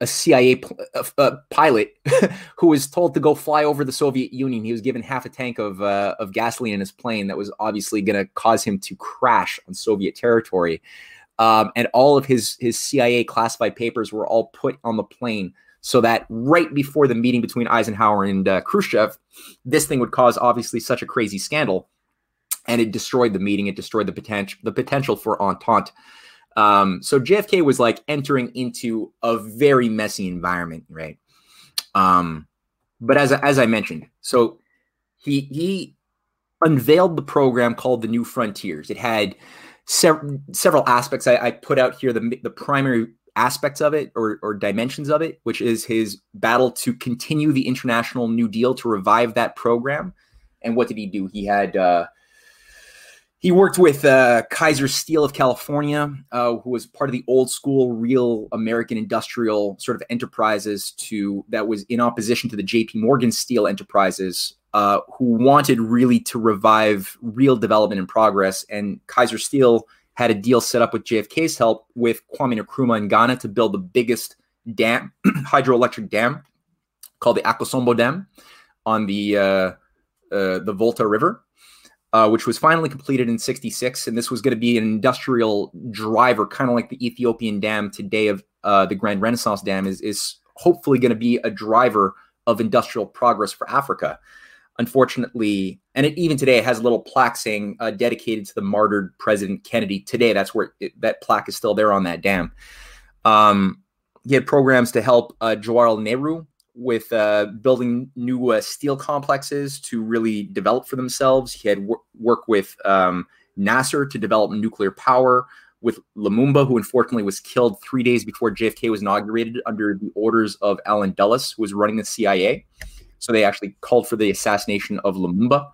a CIA pl- uh, uh, pilot who was told to go fly over the Soviet Union. He was given half a tank of uh, of gasoline in his plane that was obviously going to cause him to crash on Soviet territory. Um, and all of his his CIA classified papers were all put on the plane so that right before the meeting between Eisenhower and uh, Khrushchev, this thing would cause obviously such a crazy scandal, and it destroyed the meeting. It destroyed the potential the potential for entente. Um, so JFK was like entering into a very messy environment, right? Um, but as as I mentioned, so he he unveiled the program called the New Frontiers. It had sev- several aspects. I, I put out here the the primary aspects of it or, or dimensions of it, which is his battle to continue the international New Deal to revive that program. And what did he do? He had uh, he worked with uh, Kaiser Steel of California, uh, who was part of the old school, real American industrial sort of enterprises to that was in opposition to the J.P. Morgan Steel enterprises, uh, who wanted really to revive real development and progress. And Kaiser Steel had a deal set up with JFK's help with Kwame Nkrumah in Ghana to build the biggest dam, hydroelectric dam, called the Akosombo Dam, on the uh, uh, the Volta River uh, which was finally completed in 66. And this was going to be an industrial driver, kind of like the Ethiopian dam today of uh, the Grand Renaissance Dam is, is hopefully going to be a driver of industrial progress for Africa. Unfortunately, and it, even today it has a little plaque saying uh, dedicated to the martyred President Kennedy. Today, that's where it, that plaque is still there on that dam. Um, he had programs to help uh, Jawaharlal Nehru with uh, building new uh, steel complexes to really develop for themselves. He had wor- worked with um, Nasser to develop nuclear power, with Lumumba, who unfortunately was killed three days before JFK was inaugurated under the orders of Allen Dulles, who was running the CIA. So they actually called for the assassination of Lumumba.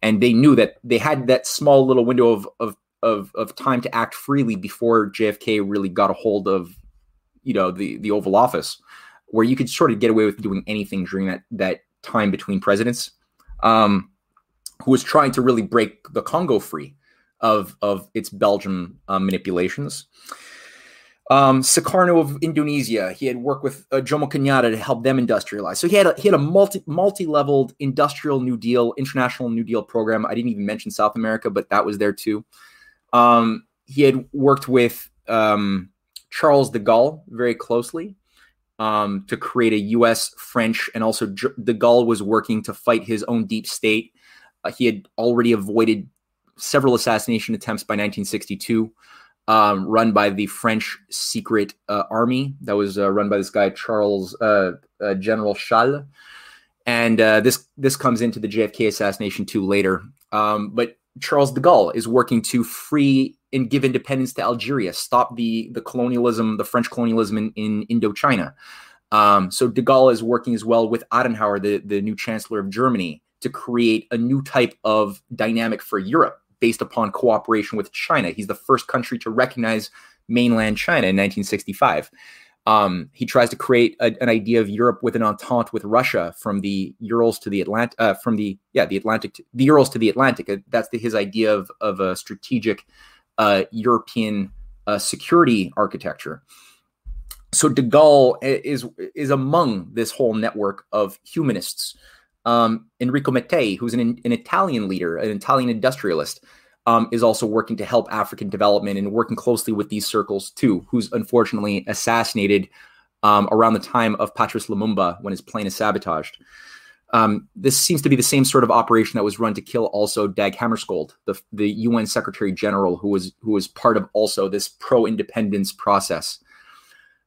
And they knew that they had that small little window of, of, of, of time to act freely before JFK really got a hold of, you know, the, the Oval Office where you could sort of get away with doing anything during that that time between presidents, um, who was trying to really break the Congo free of of its Belgium uh, manipulations. Um, Sukarno of Indonesia, he had worked with uh, Jomo Kenyatta to help them industrialize. So he had a, he had a multi multi leveled industrial New Deal, international New Deal program. I didn't even mention South America, but that was there too. Um, he had worked with um, Charles de Gaulle very closely um, to create a U.S., French, and also de Gaulle was working to fight his own deep state. Uh, he had already avoided several assassination attempts by 1962, um, run by the French secret uh, army that was uh, run by this guy Charles uh, uh, General Challe, and uh, this this comes into the JFK assassination too later. Um, but Charles de Gaulle is working to free and give independence to Algeria, stop the the colonialism, the French colonialism in, in Indochina. Um, so de Gaulle is working as well with Adenauer, the, the new chancellor of Germany, to create a new type of dynamic for Europe based upon cooperation with China. He's the first country to recognize mainland China in 1965. Um, he tries to create a, an idea of Europe with an entente with Russia from the Urals to the Atlantic, uh, from the yeah the Atlantic, to, the Urals to the Atlantic. Uh, that's the, his idea of of a strategic uh, European uh, security architecture. So De Gaulle is is among this whole network of humanists. Um, Enrico Mattei, who's an, an Italian leader, an Italian industrialist, um, is also working to help African development and working closely with these circles too. Who's unfortunately assassinated um, around the time of Patrice Lumumba when his plane is sabotaged. Um, this seems to be the same sort of operation that was run to kill also Dag Hammarskjöld, the, the UN Secretary General, who was who was part of also this pro-independence process.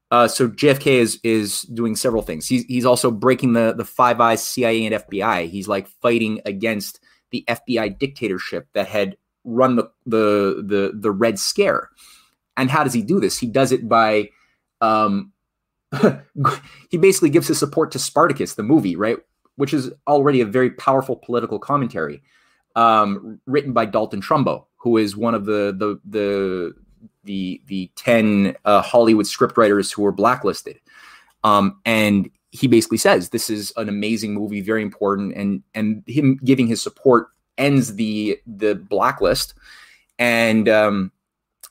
Uh, so JFK is is doing several things. He's he's also breaking the the Five Eyes CIA and FBI. He's like fighting against the FBI dictatorship that had run the the the the Red Scare. And how does he do this? He does it by um, he basically gives his support to Spartacus, the movie, right? which is already a very powerful political commentary, um, written by Dalton Trumbo, who is one of the the the the the ten uh, Hollywood scriptwriters who were blacklisted, um, and he basically says this is an amazing movie, very important, and and him giving his support ends the the blacklist, and um,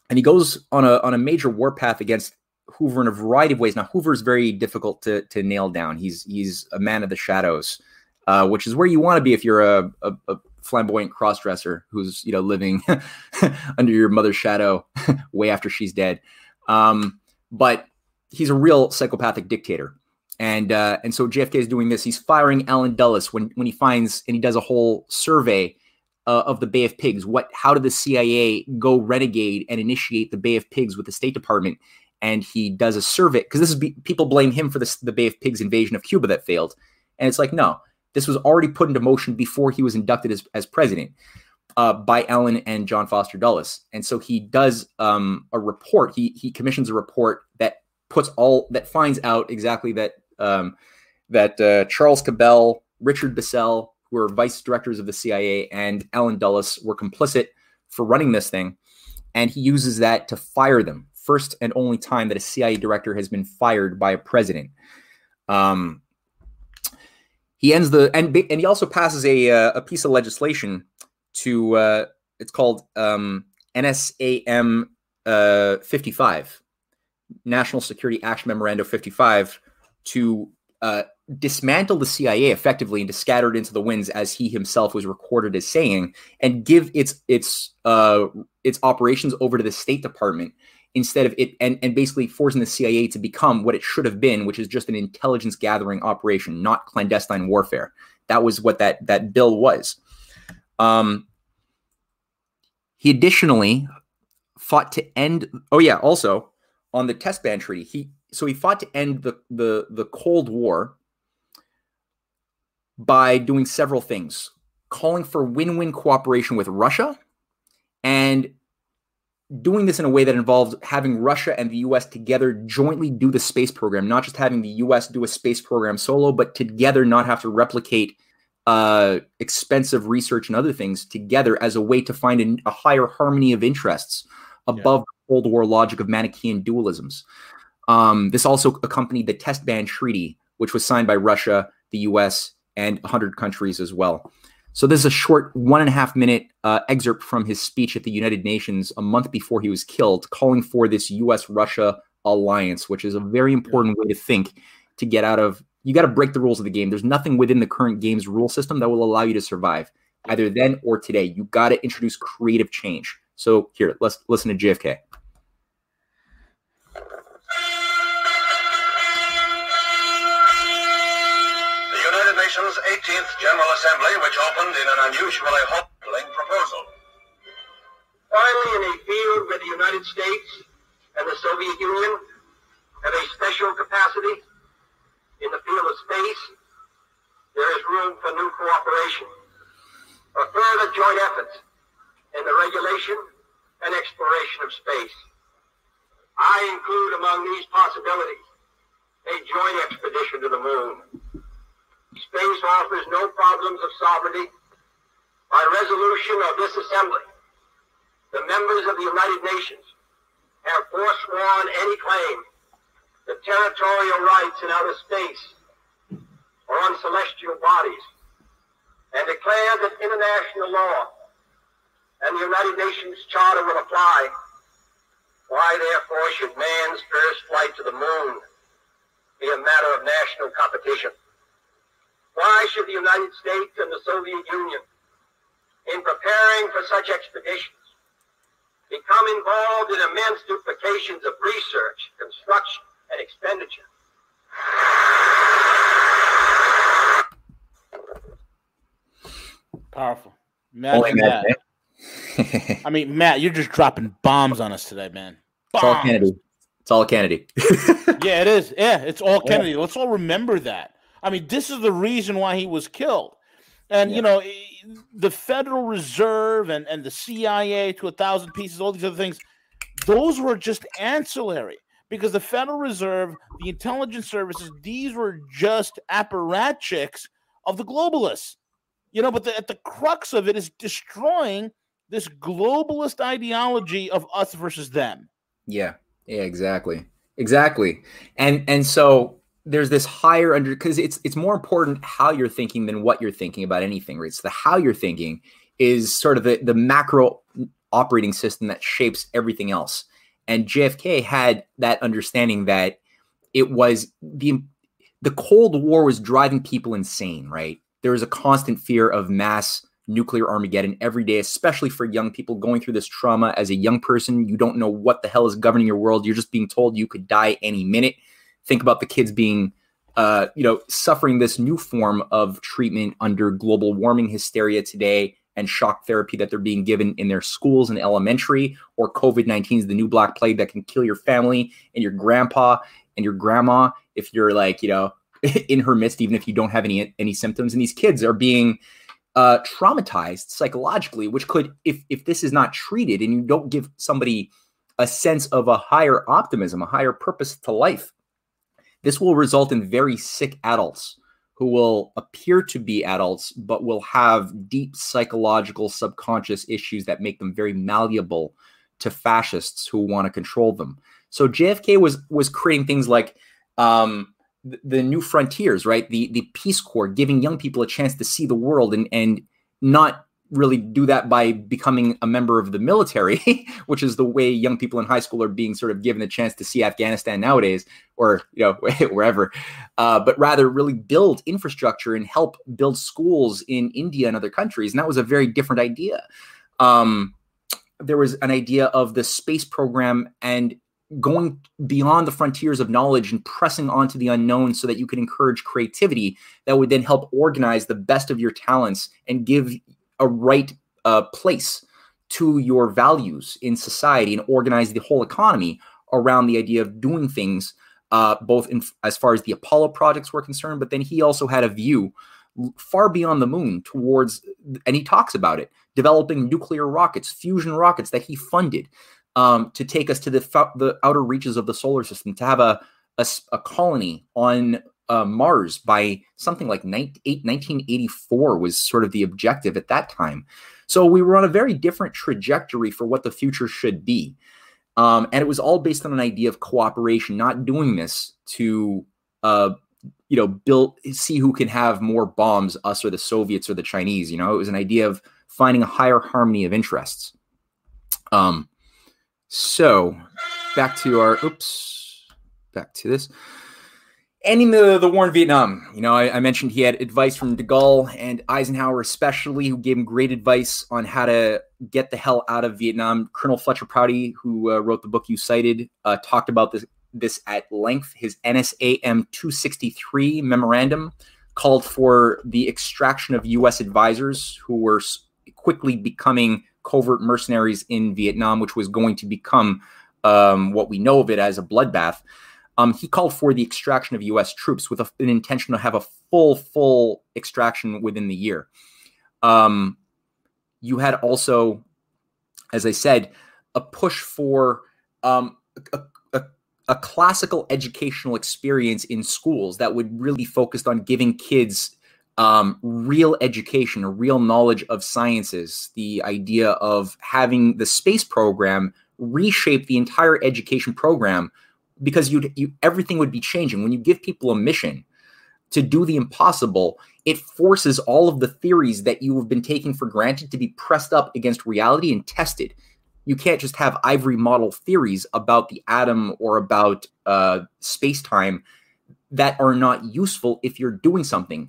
and he goes on a on a major warpath against Hoover in a variety of ways. Now, Hoover is very difficult to to nail down. He's he's a man of the shadows, uh, which is where you want to be if you're a, a, a flamboyant crossdresser who's you know living under your mother's shadow way after she's dead. Um, but he's a real psychopathic dictator. And uh, and so JFK is doing this. He's firing Allen Dulles when when he finds and he does a whole survey uh, of the Bay of Pigs. What? How did the CIA go renegade and initiate the Bay of Pigs with the State Department? and he does a survey because this is be, people blame him for this, the Bay of Pigs invasion of Cuba that failed, and it's like no, this was already put into motion before he was inducted as, as president uh, by Allen and John Foster Dulles, and so he does um, a report. He he commissions a report that puts all that finds out exactly that um, that uh, Charles Cabell, Richard Bissell, who were vice directors of the CIA, and Allen Dulles were complicit for running this thing, and he uses that to fire them. First and only time that a CIA director has been fired by a president. Um, he ends the and and he also passes a uh, a piece of legislation to uh, it's called um, NSAM uh, 55, National Security Action Memorandum 55, to uh, dismantle the CIA effectively and to scatter it into the winds, as he himself was recorded as saying, and give its its uh, its operations over to the State Department instead of it and, and basically forcing the CIA to become what it should have been, which is just an intelligence gathering operation, not clandestine warfare. That was what that that bill was. Um, he additionally fought to end. Oh yeah, also on the test ban treaty, he so he fought to end the the the Cold War by doing several things, calling for win-win cooperation with Russia and doing this in a way that involves having Russia and the US together jointly do the space program, not just having the US do a space program solo, but together not have to replicate uh, expensive research and other things together as a way to find a, a higher harmony of interests above yeah. the Cold War logic of Manichaean dualisms. Um, this also accompanied the test ban treaty, which was signed by Russia, the US, and 100 countries as well. So this is a short one and a half minute uh, excerpt from his speech at the United Nations a month before he was killed, calling for this U.S.-Russia alliance, which is a very important way to think to get out of. You got to break the rules of the game. There's nothing within the current game's rule system that will allow you to survive, either then or today. You got to introduce creative change. So here, let's listen to JFK. General Assembly, which opened in an unusually hopeful proposal. Finally, in a field where the United States and the Soviet Union have a special capacity in the field of space, there is room for new cooperation, for further joint efforts in the regulation and exploration of space. I include among these possibilities a joint expedition to the moon Space offers no problems of sovereignty. By resolution of this assembly, the members of the United Nations have forsworn any claim to territorial rights in outer space or on celestial bodies and declare that international law and the United Nations Charter will apply. Why, therefore, should man's first flight to the moon be a matter of national competition? Why should the United States and the Soviet Union, in preparing for such expeditions, become involved in immense duplications of research, construction, and expenditure? Powerful. Imagine that. I mean, Matt, you're just dropping bombs on us today, man. Bombs. It's all Kennedy. It's all Kennedy. yeah, it is. Yeah, it's all Kennedy. Let's all remember that. I mean, this is the reason why he was killed. And yeah. you know, the Federal Reserve and, and the CIA to a thousand pieces, all these other things, those were just ancillary because the Federal Reserve, the intelligence services, these were just apparatchiks of the globalists. You know, but the, at the crux of it is destroying this globalist ideology of us versus them. Yeah. Yeah, exactly. Exactly. And and so there's this higher under because it's it's more important how you're thinking than what you're thinking about anything right? So the how you're thinking is sort of the, the macro operating system that shapes everything else. And jfk had that understanding that it was the the cold war was driving people insane right? There was a constant fear of mass nuclear armageddon every day especially for young people going through this trauma. As a young person you don't know what the hell is governing your world. You're just being told you could die any minute think about the kids being uh, you know suffering this new form of treatment under global warming hysteria today and shock therapy that they're being given in their schools and elementary or covid-19 is the new black plague that can kill your family and your grandpa and your grandma if you're like you know in her midst even if you don't have any any symptoms. And these kids are being uh, traumatized psychologically which could if if this is not treated and you don't give somebody a sense of a higher optimism a higher purpose to life this will result in very sick adults who will appear to be adults, but will have deep psychological, subconscious issues that make them very malleable to fascists who want to control them. So JFK was was creating things like um, the, the new frontiers, right? The the Peace Corps, giving young people a chance to see the world and and not really do that by becoming a member of the military, which is the way young people in high school are being sort of given a chance to see Afghanistan nowadays, or you know wherever, uh, but rather really build infrastructure and help build schools in India and other countries. And that was a very different idea. Um, there was an idea of the space program and going beyond the frontiers of knowledge and pressing onto the unknown so that you can encourage creativity that would then help organize the best of your talents and give a right uh, place to your values in society and organize the whole economy around the idea of doing things uh, both in, as far as the apollo projects were concerned but then he also had a view far beyond the moon towards and he talks about it developing nuclear rockets fusion rockets that he funded um, to take us to the, the outer reaches of the solar system to have a, a, a colony on uh, Mars by something like 1984 was sort of the objective at that time. So we were on a very different trajectory for what the future should be. Um, and it was all based on an idea of cooperation, not doing this to, uh, you know, build, see who can have more bombs, us or the Soviets or the Chinese. You know, it was an idea of finding a higher harmony of interests. Um, so back to our, oops, back to this ending the, the war in Vietnam, you know, I, I, mentioned he had advice from de Gaulle and Eisenhower, especially, who gave him great advice on how to get the hell out of Vietnam. Colonel Fletcher Prouty, who uh, wrote the book you cited, uh, talked about this this at length. His NSAM 263 memorandum called for the extraction of U.S. advisors who were quickly becoming covert mercenaries in Vietnam, which was going to become um, what we know of it as a bloodbath. Um, he called for the extraction of U.S. troops with a, an intention to have a full, full extraction within the year. Um, you had also, as I said, a push for um, a, a, a, classical educational experience in schools that would really focused on giving kids um, real education, a real knowledge of sciences. The idea of having the space program reshape the entire education program because you you everything would be changing. When you give people a mission to do the impossible it forces all of the theories that you have been taking for granted to be pressed up against reality and tested. You can't just have ivory model theories about the atom or about uh, space-time that are not useful if you're doing something.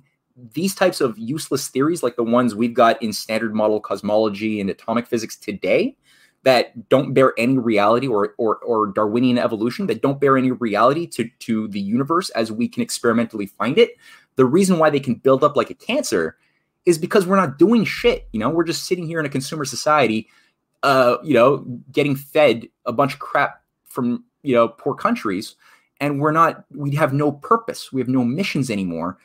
These types of useless theories like the ones we've got in standard model cosmology and atomic physics today that don't bear any reality or, or, or Darwinian evolution that don't bear any reality to, to the universe as we can experimentally find it. The reason why they can build up like a cancer is because we're not doing shit. You know, we're just sitting here in a consumer society, uh, you know, getting fed a bunch of crap from, you know, poor countries. And we're not, we have no purpose. We have no missions anymore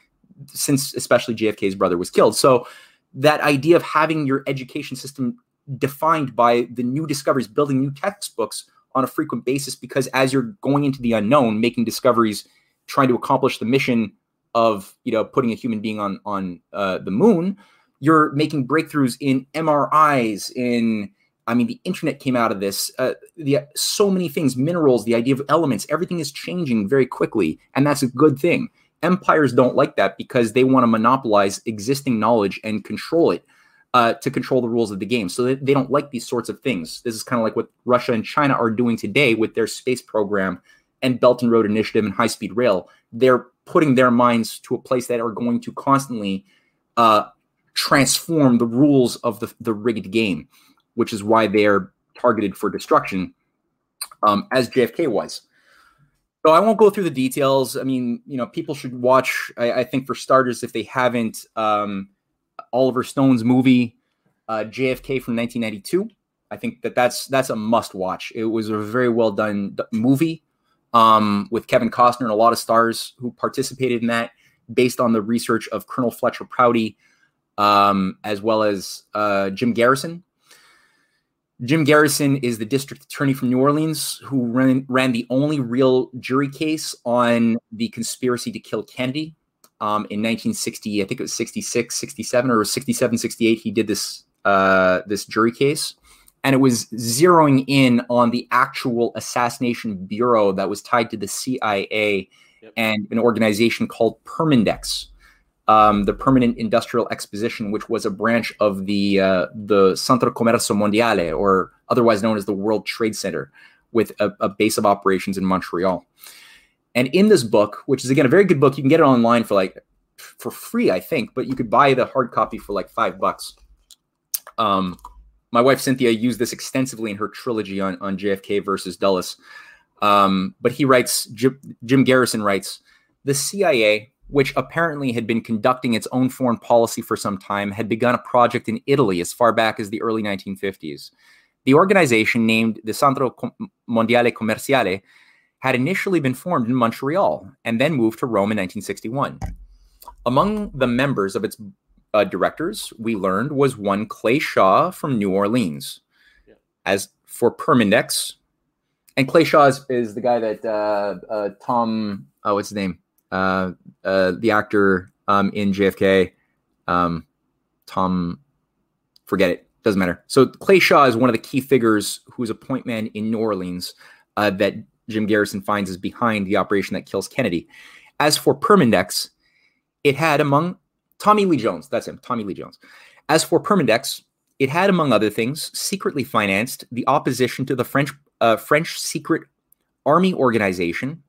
since especially JFK's brother was killed. So that idea of having your education system defined by the new discoveries, building new textbooks on a frequent basis. Because as you're going into the unknown, making discoveries, trying to accomplish the mission of you know putting a human being on on uh, the moon, you're making breakthroughs in MRIs, in I mean, the internet came out of this. Uh, the so many things, minerals, the idea of elements, everything is changing very quickly, and that's a good thing. Empires don't like that because they want to monopolize existing knowledge and control it uh, to control the rules of the game. So they, they don't like these sorts of things. This is kind of like what Russia and China are doing today with their space program and Belt and Road Initiative and high speed rail. They're putting their minds to a place that are going to constantly uh, transform the rules of the, the rigged game, which is why they're targeted for destruction, um, as JFK was. So I won't go through the details. I mean, you know, people should watch. I, I think for starters, if they haven't, um, Oliver Stone's movie uh, JFK from 1992. I think that that's that's a must watch. It was a very well done movie um, with Kevin Costner and a lot of stars who participated in that, based on the research of Colonel Fletcher Prouty, um, as well as uh, Jim Garrison. Jim Garrison is the district attorney from New Orleans who ran, ran the only real jury case on the conspiracy to kill Kennedy um, in 1960, I think it was 66, 67, or 67, 68. He did this uh, this jury case, and it was zeroing in on the actual assassination bureau that was tied to the CIA Yep. and an organization called Permindex, um, the Permanent Industrial Exposition, which was a branch of the uh, the Centro Comercio Mondiale, or otherwise known as the World Trade Center, with a, a base of operations in Montreal. And in this book, which is again a very good book, you can get it online for like for free, I think, but you could buy the hard copy for like five bucks. Um, my wife Cynthia used this extensively in her trilogy on on JFK versus Dulles. Um, but he writes, Jim, Jim Garrison writes, the CIA, which apparently had been conducting its own foreign policy for some time, had begun a project in Italy as far back as the early 1950s. The organization, named the Centro Mondiale Commerciale, had initially been formed in Montreal and then moved to Rome in 1961. Among the members of its uh, directors, we learned, was one Clay Shaw from New Orleans. Yeah. As for Permindex, and Clay Shaw is, is the guy that uh, uh, Tom, oh, what's his name? Uh, uh, the actor um, in JFK. Um, Tom, forget it. Doesn't matter. So Clay Shaw is one of the key figures who's a point man in New Orleans uh, that Jim Garrison finds is behind the operation that kills Kennedy. As for Permindex, it had among Tommy Lee Jones, that's him, Tommy Lee Jones. As for Permindex, it had, among other things, secretly financed the opposition to the French uh, French secret army organization.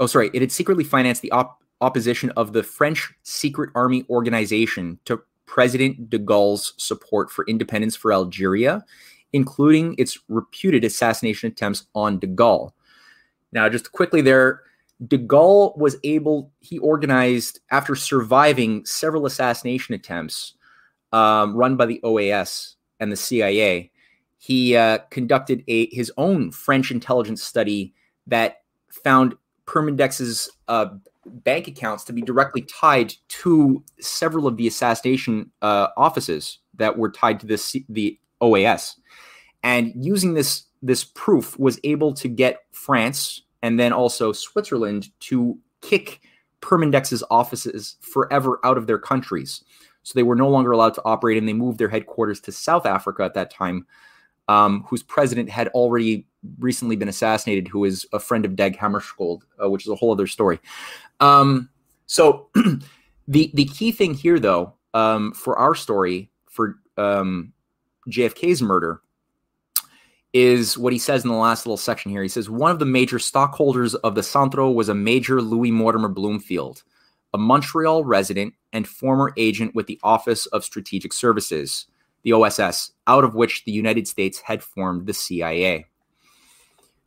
Oh, sorry, it had secretly financed the op- opposition of the French secret army organization to President de Gaulle's support for independence for Algeria, including its reputed assassination attempts on de Gaulle. Now, just quickly there, de Gaulle was able, he organized, after surviving several assassination attempts um, run by the OAS and the CIA, he uh, conducted a his own French intelligence study that found Permindex's uh, bank accounts to be directly tied to several of the assassination uh, offices that were tied to the C- the OAS, and using this this proof was able to get France and then also Switzerland to kick Permindex's offices forever out of their countries. So they were no longer allowed to operate, and they moved their headquarters to South Africa at that time, um, whose president had already recently been assassinated, who is a friend of Dag Hammarskjöld, uh, which is a whole other story. Um, so the the key thing here, though, um, for our story for um, JFK's murder is what he says in the last little section here. He says one of the major stockholders of the Centro was a Major Louis Mortimer Bloomfield, a Montreal resident and former agent with the Office of Strategic Services, the OSS, out of which the United States had formed the CIA.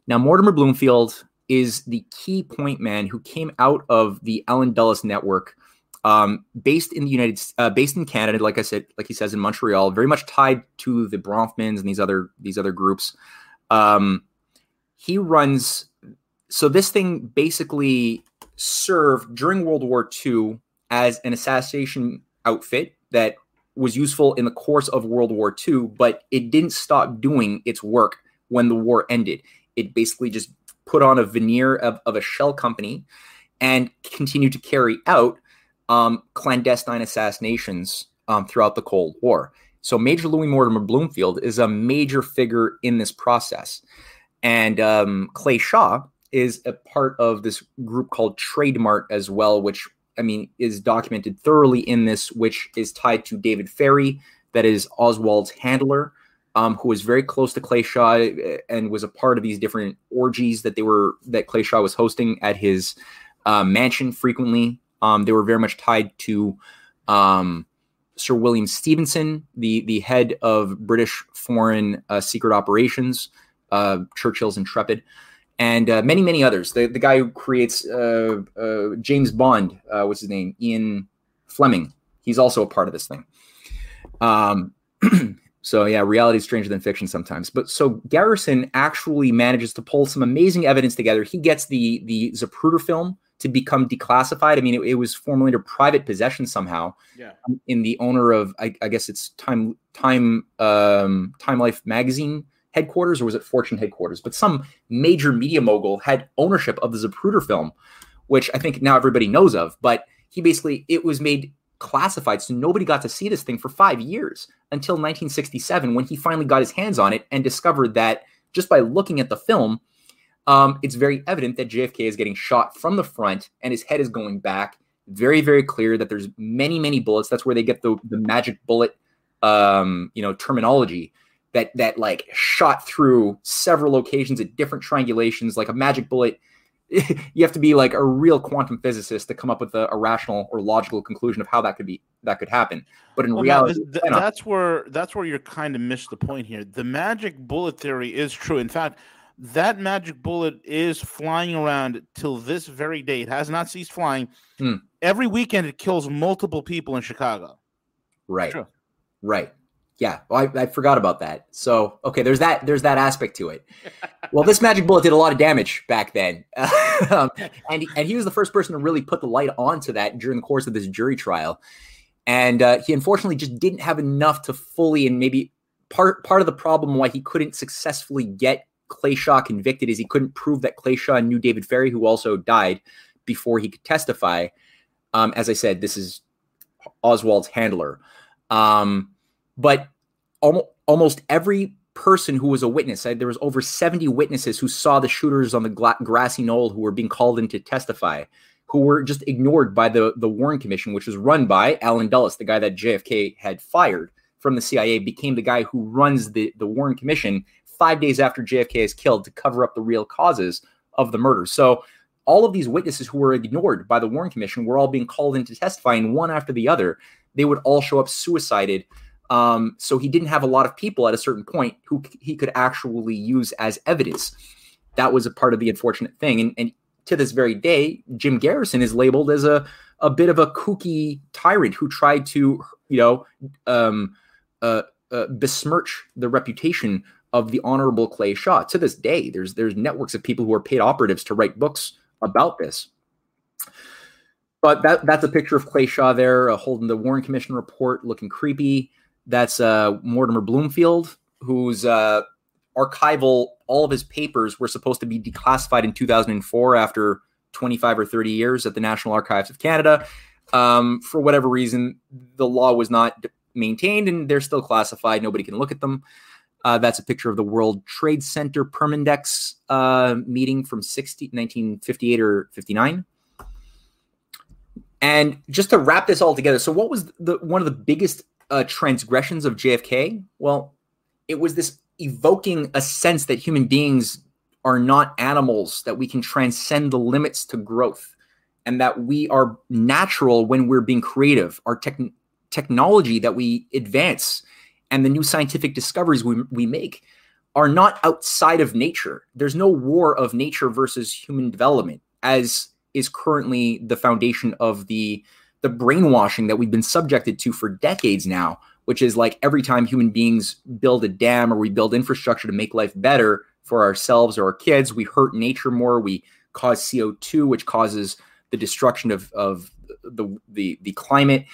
Now, Mortimer Bloomfield is the key point man who came out of the Allen Dulles network, um, based in the United, uh, based in Canada, like I said, like he says in Montreal, very much tied to the Bronfmans and these other these other groups. Um, he runs. So this thing basically served during World War II as an assassination outfit that was useful in the course of World War II, but it didn't stop doing its work when the war ended. It basically just put on a veneer of, of a shell company and continued to carry out um, clandestine assassinations um, throughout the Cold War. So Major Louis Mortimer Bloomfield is a major figure in this process. And um, Clay Shaw is a part of this group called Trademart as well, which I mean is documented thoroughly in this, which is tied to David Ferrie, that is Oswald's handler, um, who was very close to Clay Shaw uh, and was a part of these different orgies that they were that Clay Shaw was hosting at his uh, mansion frequently. Um, they were very much tied to um, Sir William Stephenson, the the head of British Foreign uh, Secret Operations, uh, Churchill's Intrepid, and uh, many many others. The the guy who creates uh, uh, James Bond, uh, what's his name, Ian Fleming. He's also a part of this thing. Um, so yeah, reality is stranger than fiction sometimes. But so Garrison actually manages to pull some amazing evidence together. He gets the the Zapruder film to become declassified. I mean, it, it was formerly under private possession somehow Yeah. in the owner of I, I guess it's Time Time um, Time Life magazine headquarters or was it Fortune headquarters? But some major media mogul had ownership of the Zapruder film, which I think now everybody knows of. But he basically it was made classified, so nobody got to see this thing for five years until 1967 when he finally got his hands on it and discovered that just by looking at the film, um, it's very evident that JFK is getting shot from the front and his head is going back. Very, very clear that there's many, many bullets. That's where they get the the magic bullet, um, you know, terminology that that like shot through several locations at different triangulations, like a magic bullet. you have to be like a real quantum physicist to come up with a, a, rational or logical conclusion of how that could be that could happen. But in well, reality, th- that's where that's where you're kind of missed the point here. The magic bullet theory is true. In fact, that magic bullet is flying around till this very day. It has not ceased flying. Hmm. Every weekend, it kills multiple people in Chicago. Right. Right. Yeah, well, I, I, forgot about that. So okay, there's that there's that aspect to it. well, this magic bullet did a lot of damage back then, um, and and he was the first person to really put the light onto that during the course of this jury trial, and uh, he unfortunately just didn't have enough to fully and maybe part part of the problem why he couldn't successfully get Clay Shaw convicted is he couldn't prove that Clay Shaw knew David Ferrie, who also died before he could testify. Um, as I said, this is Oswald's handler. Um, but almost, almost every person who was a witness, there was over 70 witnesses who saw the shooters on the gla- grassy knoll who were being called in to testify, who were just ignored by the, the Warren Commission, which was run by Allen Dulles, the guy that JFK had fired from the CIA, became the guy who runs the, the Warren Commission five days after JFK is killed to cover up the real causes of the murder. So all of these witnesses who were ignored by the Warren Commission were all being called in to testify, and one after the other, they would all show up suicided um, so he didn't have a lot of people at a certain point who he could actually use as evidence. That was a part of the unfortunate thing. And, and to this very day, Jim Garrison is labeled as a, a bit of a kooky tyrant who tried to, you know, um, uh, uh, besmirch the reputation of the honorable Clay Shaw. To this day, there's there's networks of people who are paid operatives to write books about this. But that that's a picture of Clay Shaw there uh, holding the Warren Commission report, looking creepy. That's uh, Mortimer Bloomfield, whose uh, archival, all of his papers were supposed to be declassified in 2004 after 25 or 30 years at the National Archives of Canada. Um, for whatever reason, the law was not maintained and they're still classified. Nobody can look at them. Uh, that's a picture of the World Trade Center Permindex uh, meeting from 60, 1958 or 59. And just to wrap this all together, so what was the one of the biggest uh, transgressions of JFK? Well, it was this evoking a sense that human beings are not animals, that we can transcend the limits to growth, and that we are natural when we're being creative. Our tech- technology that we advance and the new scientific discoveries we, we make are not outside of nature. There's no war of nature versus human development, as is currently the foundation of the the brainwashing that we've been subjected to for decades now, which is like every time human beings build a dam or we build infrastructure to make life better for ourselves or our kids, we hurt nature more, we cause CO2, which causes the destruction of, of the, the, the climate.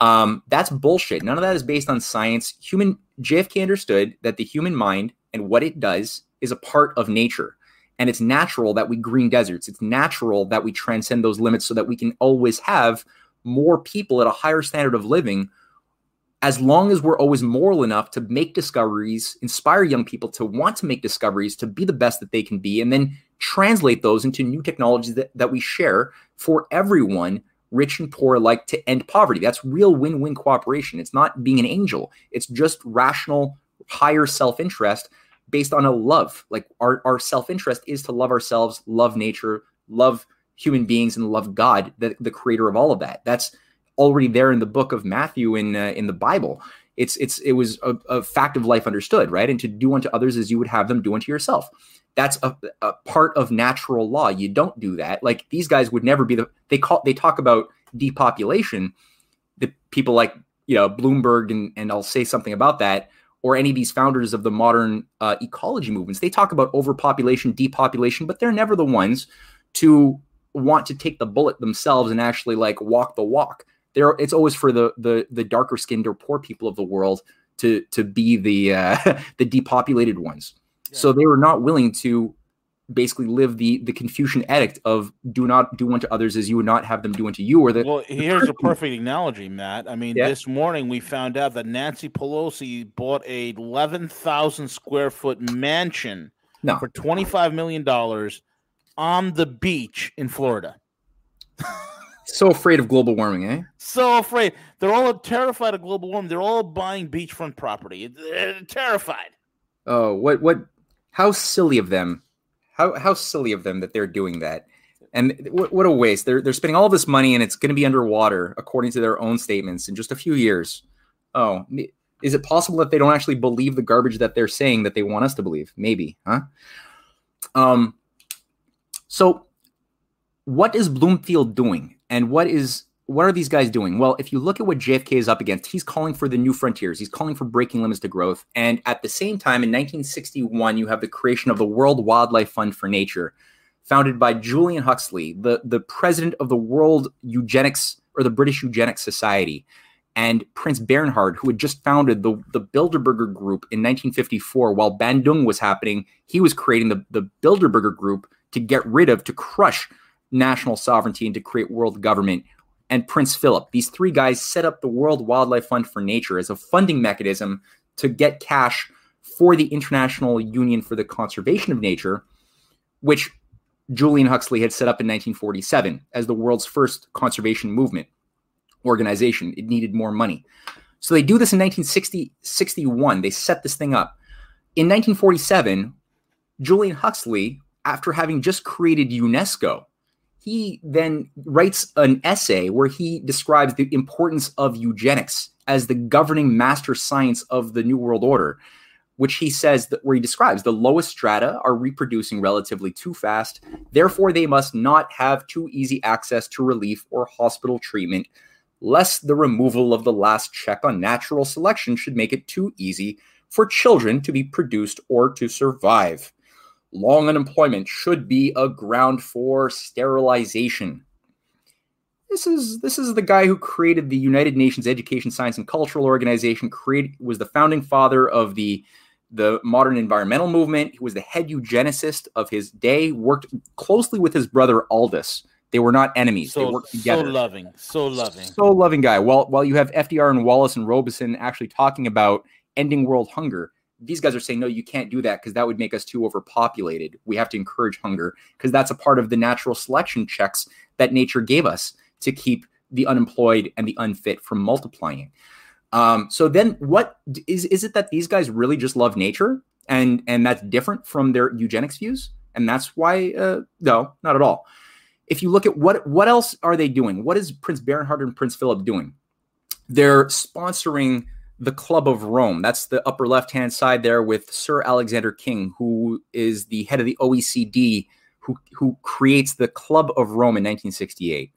Um, that's bullshit. None of that is based on science. Human JFK understood that the human mind and what it does is a part of nature. And it's natural that we green deserts. It's natural that we transcend those limits so that we can always have more people at a higher standard of living as long as we're always moral enough to make discoveries, inspire young people to want to make discoveries, to be the best that they can be, and then translate those into new technologies that, that we share for everyone, rich and poor alike, to end poverty. That's real win win cooperation. It's not being an angel, it's just rational, higher self interest based on a love. Like our, our self interest is to love ourselves, love nature, love human beings and love God, the, the creator of all of that. That's already there in the book of Matthew in uh, in the Bible. It's it's it was a, a, fact of life understood, right? And to do unto others as you would have them do unto yourself. That's a, a part of natural law. You don't do that. Like these guys would never be the they call they talk about depopulation. The people like you know Bloomberg and and I'll say something about that or any of these founders of the modern uh, ecology movements. They talk about overpopulation, depopulation, but they're never the ones to want to take the bullet themselves and actually like walk the walk. There, it's always for the the the darker skinned or poor people of the world to to be the uh, the depopulated ones. Yeah. So they were not willing to basically live the the Confucian edict of do not do unto others as you would not have them do unto you, or the Well, here's a perfect analogy, Matt. I mean, Yeah. this morning we found out that Nancy Pelosi bought a 11,000 square foot mansion no. for 25 million dollars on the beach in Florida. So afraid of global warming, eh? So afraid. They're all terrified of global warming. They're all buying beachfront property. They're terrified. Oh, what what? How silly of them! How how silly of them that they're doing that. And what, what a waste! They're they're spending all this money and it's going to be underwater, according to their own statements, in just a few years. Oh, is it possible that they don't actually believe the garbage that they're saying that they want us to believe? Maybe, huh? Um. So, what is Bloomfield doing, and what is what are these guys doing? Well, if you look at what JFK is up against, he's calling for the new frontiers. He's calling for breaking limits to growth. And at the same time, in 1961, you have the creation of the World Wildlife Fund for Nature, founded by Julian Huxley, the, the president of the World Eugenics or the British Eugenics Society, and Prince Bernhard, who had just founded the, the Bilderberger Group in 1954. While Bandung was happening, he was creating the, the Bilderberger Group to get rid of, to crush national sovereignty and to create world government and Prince Philip. These three guys set up the World Wildlife Fund for Nature as a funding mechanism to get cash for the International Union for the Conservation of Nature, which Julian Huxley had set up in 1947 as the world's first conservation movement organization. It needed more money. So they do this in 1960, 61. They set this thing up. In 1947, Julian Huxley, after having just created UNESCO, he then writes an essay where he describes the importance of eugenics as the governing master science of the New World Order, which he says that where he describes the lowest strata are reproducing relatively too fast. Therefore, they must not have too easy access to relief or hospital treatment, lest the removal of the last check on natural selection should make it too easy for children to be produced or to survive long unemployment should be a ground for sterilization. This is this is the guy who created the United Nations Education, Science, and Cultural Organization. Created was the founding father of the the modern environmental movement. He was the head eugenicist of his day. Worked closely with his brother Aldous. They were not enemies. they worked together. so loving. So loving. So loving guy. While while you have FDR and Wallace and Robeson actually talking about ending world hunger, these guys are saying no, you can't do that because that would make us too overpopulated. We have to encourage hunger because that's a part of the natural selection checks that nature gave us to keep the unemployed and the unfit from multiplying. Um, so then, what is is it that these guys really just love nature and and that's different from their eugenics views? And that's why uh, no, not at all. If you look at what what else are they doing? What is Prince Bernhard and Prince Philip doing? They're sponsoring the Club of Rome. That's the upper left hand side there with Sir Alexander King, who is the head of the OECD, who, who creates the Club of Rome in 1968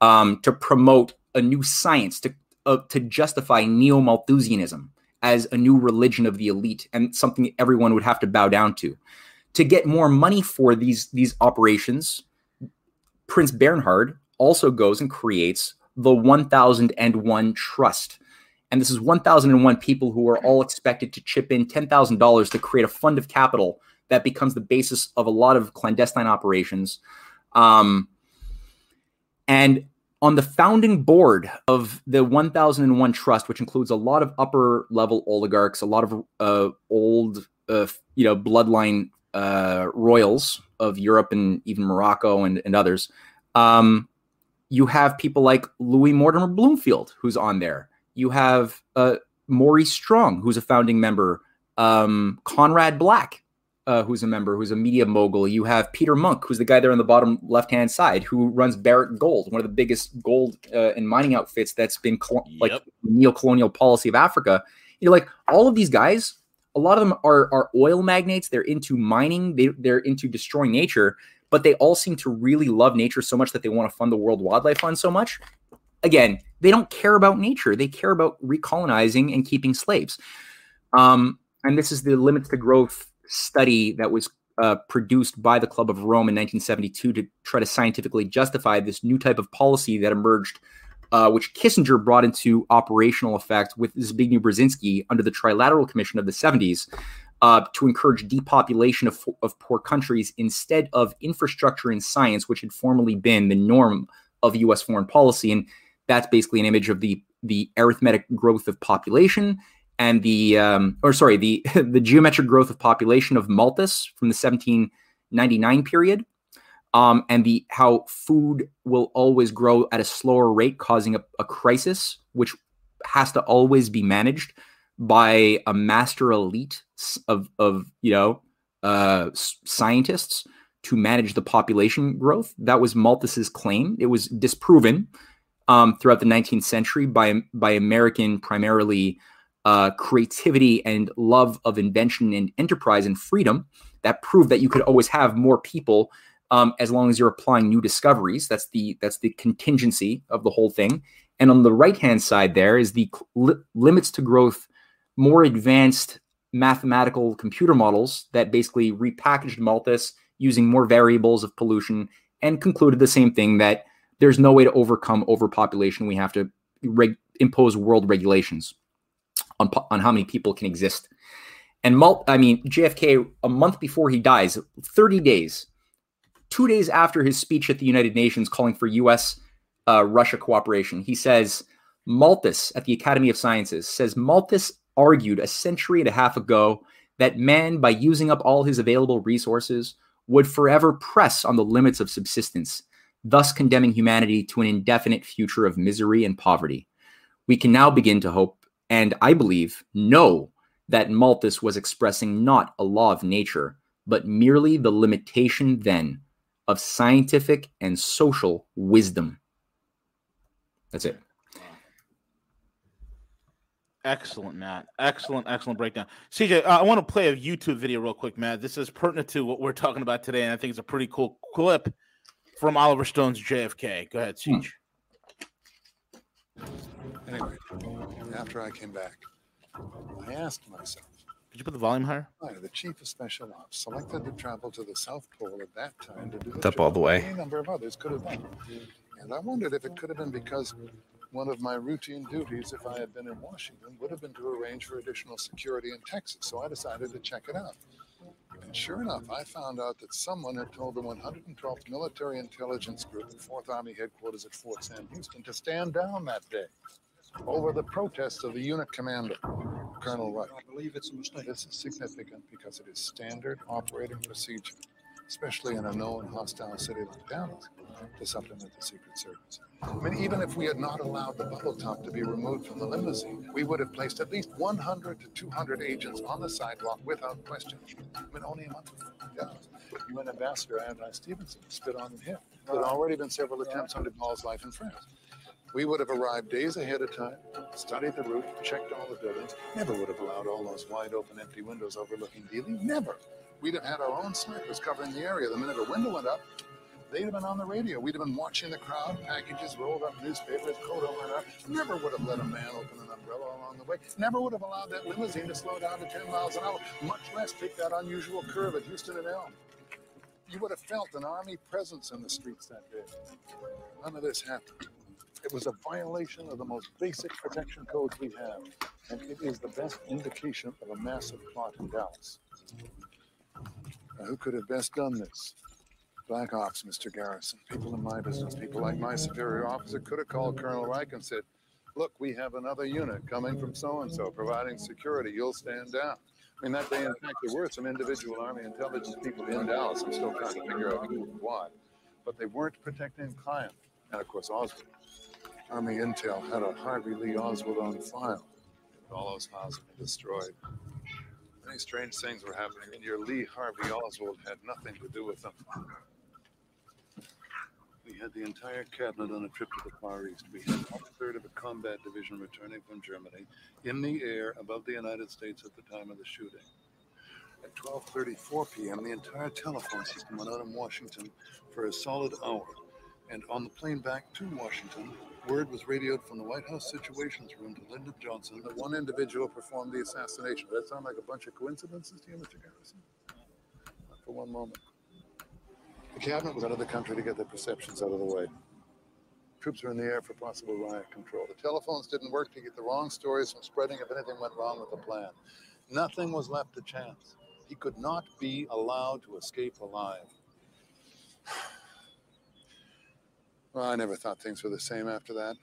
um, to promote a new science, to, uh, to justify Neo Malthusianism as a new religion of the elite and something everyone would have to bow down to. To get more money for these, these operations, Prince Bernhard also goes and creates the 1001 Trust. And this is 1001 people who are all expected to chip in $10,000 to create a fund of capital that becomes the basis of a lot of clandestine operations. Um, and on the founding board of the 1001 Trust, which includes a lot of upper level oligarchs, a lot of uh, old, uh, you know, bloodline uh, royals of Europe and even Morocco and, and others, um, you have people like Louis Mortimer Bloomfield, who's on there. You have uh, Maurice Strong, who's a founding member. Um, Conrad Black, uh, who's a member, who's a media mogul. You have Peter Munk, who's the guy there on the bottom left hand side, who runs Barrick Gold, one of the biggest gold uh, and mining outfits that's been col- like Yep. neo-colonial policy of Africa. You know, like all of these guys, a lot of them are are oil magnates. They're into mining. They they're into destroying nature, but they all seem to really love nature so much that they want to fund the World Wildlife Fund so much. Again, they don't care about nature. They care about recolonizing and keeping slaves. Um, and this is the limits to growth study that was uh, produced by the Club of Rome in 1972 to try to scientifically justify this new type of policy that emerged, uh, which Kissinger brought into operational effect with Zbigniew Brzezinski under the Trilateral Commission of the 70s. uh, to encourage depopulation of, of poor countries instead of infrastructure and science, which had formerly been the norm of U.S. foreign policy. And that's basically an image of the the arithmetic growth of population and the um, or sorry the the geometric growth of population of Malthus from the 1799 period, um, and the how food will always grow at a slower rate, causing a, a crisis, which has to always be managed by a master elite of of you know uh, scientists to manage the population growth. That was Malthus's claim. It was disproven um, throughout the 19th century by by American primarily uh, creativity and love of invention and enterprise and freedom that proved that you could always have more people um, as long as you're applying new discoveries. That's the that's the contingency of the whole thing. And on the right hand side, there is the li- limits to growth, more advanced mathematical computer models that basically repackaged Malthus using more variables of pollution and concluded the same thing that there's no way to overcome overpopulation. We have to reg- impose world regulations on, on how many people can exist. And Mal- I mean, JFK, a month before he dies, 30 days, two days after his speech at the United Nations calling for U.S. Uh, Russia cooperation, he says, Malthus at the Academy of Sciences says Malthus argued a century and a half ago that man, by using up all his available resources, would forever press on the limits of subsistence, thus condemning humanity to an indefinite future of misery and poverty. We can now begin to hope and I believe know that Malthus was expressing not a law of nature, but merely the limitation then of scientific and social wisdom. That's it. Excellent, Matt. Excellent, excellent breakdown. CJ, uh, I want to play a YouTube video real quick, Matt. This is pertinent to what we're talking about today, and I think it's a pretty cool clip from Oliver Stone's JFK. Go ahead, CJ. Hmm. Anyway, after I came back, I asked myself. Could you put the volume higher? Why the chief of special ops selected to travel to the South Pole at that time to do up all the way. A number of others could have done. And I wondered if it could have been because one of my routine duties, if I had been in Washington, would have been to arrange for additional security in Texas. So I decided to check it out. And sure enough, I found out that someone had told the 112th Military Intelligence Group at 4th Army Headquarters at Fort Sam Houston to stand down that day over the protests of the unit commander, Colonel Reich. I believe it's a mistake. This is significant because it is standard operating procedure, especially in a known hostile city like Dallas, to supplement the Secret Service. I mean, even if we had not allowed the bubble top to be removed from the limousine, we would have placed at least 100 to 200 agents on the sidewalk without question. I mean, only a month ago, Dallas, UN Ambassador Adlai Stevenson spit on him. There had already been several attempts on de life in France. We would have arrived days ahead of time, studied the route, checked all the buildings, never would have allowed all those wide open empty windows overlooking Dealey. Never. We'd have had our own snipers covering the area. The minute a window went up, they'd have been on the radio. We'd have been watching the crowd, packages rolled up, newspapers, coat over up. Never would have let a man open an umbrella along the way. Never would have allowed that limousine to slow down to 10 miles an hour, much less take that unusual curve at Houston and Elm. You would have felt an army presence in the streets that day. None of this happened. It was a violation of the most basic protection codes we have, and it is the best indication of a massive plot in Dallas. Now, who could have best done this? Black Ops, Mr. Garrison. People in my business, people like my superior officer could have called Colonel Reich and said, Look, we have another unit coming from so and so providing security. You'll stand down. I mean, that day, in fact, there were some individual Army intelligence people in Dallas. I'm still trying to figure out who and why. But they weren't protecting client. And of course, Oswald. Army Intel had a Harvey Lee Oswald on file. All those files been destroyed. Many strange things were happening, and your Lee Harvey Oswald had nothing to do with them. Had the entire cabinet on a trip to the Far East. We had one third of a combat division returning from Germany in the air above the United States at the time of the shooting. At 12:34 p.m., the entire telephone system went out in Washington for a solid hour. And on the plane back to Washington, word was radioed from the White House Situations Room to Lyndon Johnson that one individual performed the assassination. Does that sound like a bunch of coincidences to you, Mr. Garrison? Not for one moment. The cabinet was out of the country to get their perceptions out of the way. Troops were in the air for possible riot control. The telephones didn't work to get the wrong stories from spreading if anything went wrong with the plan. Nothing was left to chance. He could not be allowed to escape alive. Well, I never thought things were the same after that.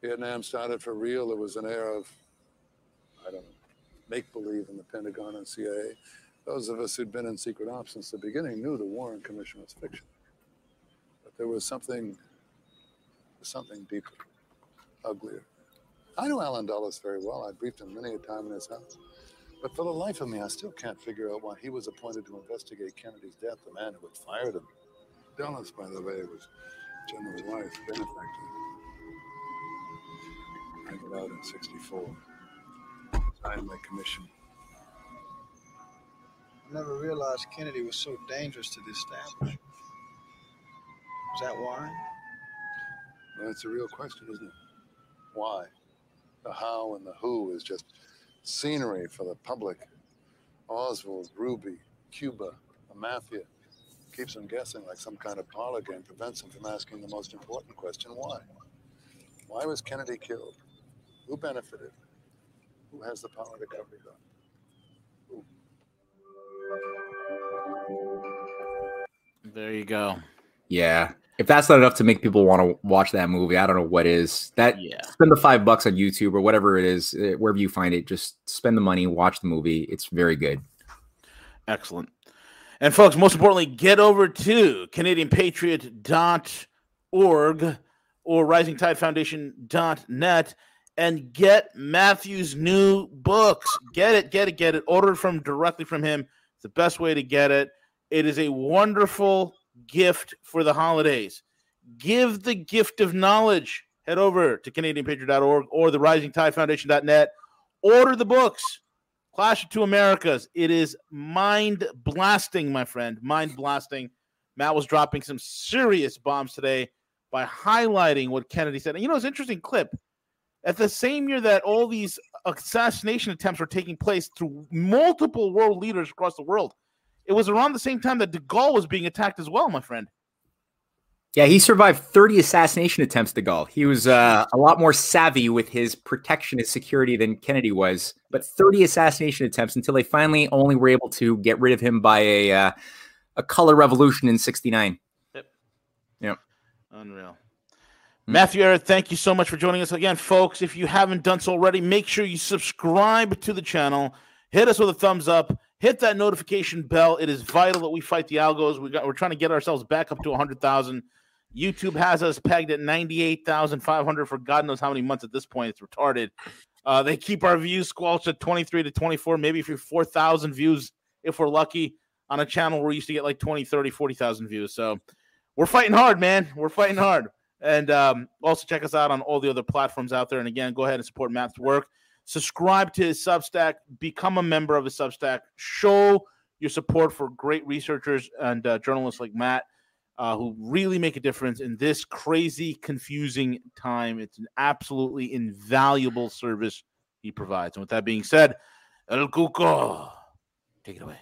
Vietnam started for real. There was an air of, I don't know, make believe in the Pentagon and CIA. Those of us who'd been in secret ops since the beginning knew the Warren Commission was fiction. But there was something, something deeper, uglier. I knew Allen Dulles very well. I briefed him many a time in his house. But for the life of me, I still can't figure out why he was appointed to investigate Kennedy's death, the man who had fired him. Dulles, by the way, was General Wyeth's benefactor. I got out in 64. Signed my commission. I never realized Kennedy was so dangerous to the establishment. Is that why? Well, that's a real question, isn't it? Why? The how and the who is just scenery for the public. Oswald, Ruby, Cuba, the mafia. Keeps them guessing like some kind of parlor game, prevents them from asking the most important question why? Why was Kennedy killed? Who benefited? Who has the power to cover it up? There you go. Yeah. If that's not enough to make people want to watch that movie, I don't know what is. That Yeah. spend the five bucks on YouTube or whatever it is, eh, wherever you find it. Just spend the money, watch the movie. It's very good. Excellent. And folks, most importantly, get over to CanadianPatriot.org or RisingTideFoundation.net and get Matthew's new books. Get it, get it, get it. Order from directly from him. The best way to get it. It is a wonderful gift for the holidays. Give the gift of knowledge. Head over to CanadianPatriot.org or the RisingTideFoundation.net. Order the books. Clash of Two Americas. It is mind blasting, my friend. Mind blasting. Matt was dropping some serious bombs today by highlighting what Kennedy said. And you know, it's an interesting clip. At the same year that all these assassination attempts were taking place through multiple world leaders across the world, it was around the same time that de Gaulle was being attacked as well, my friend. Yeah, he survived 30 assassination attempts to Gaulle. He was uh, a lot more savvy with his protection and security than Kennedy was. But 30 assassination attempts until they finally only were able to get rid of him by a uh, a color revolution in 69. yep Unreal. Matthew Ehret, thank you so much for joining us again, folks. If you haven't done so already, make sure you subscribe to the channel. Hit us with a thumbs up. Hit that notification bell. It is vital that we fight the algos. We got, we're trying to get ourselves back up to 100,000. YouTube has us pegged at 98,500 for God knows how many months at this point. It's retarded. Uh, they keep our views squelched at 23 to 24, maybe for 4,000 views if we're lucky on a channel where we used to get like 20, 30, 40,000 views. So we're fighting hard, man. We're fighting hard. And um, also check us out on all the other platforms out there. And again, go ahead and support Matt's work. Subscribe to his Substack. Become a member of his Substack. Show your support for great researchers and uh, journalists like Matt, uh, who really make a difference in this crazy, confusing time. It's an absolutely invaluable service he provides. And with that being said, El Cuco, take it away.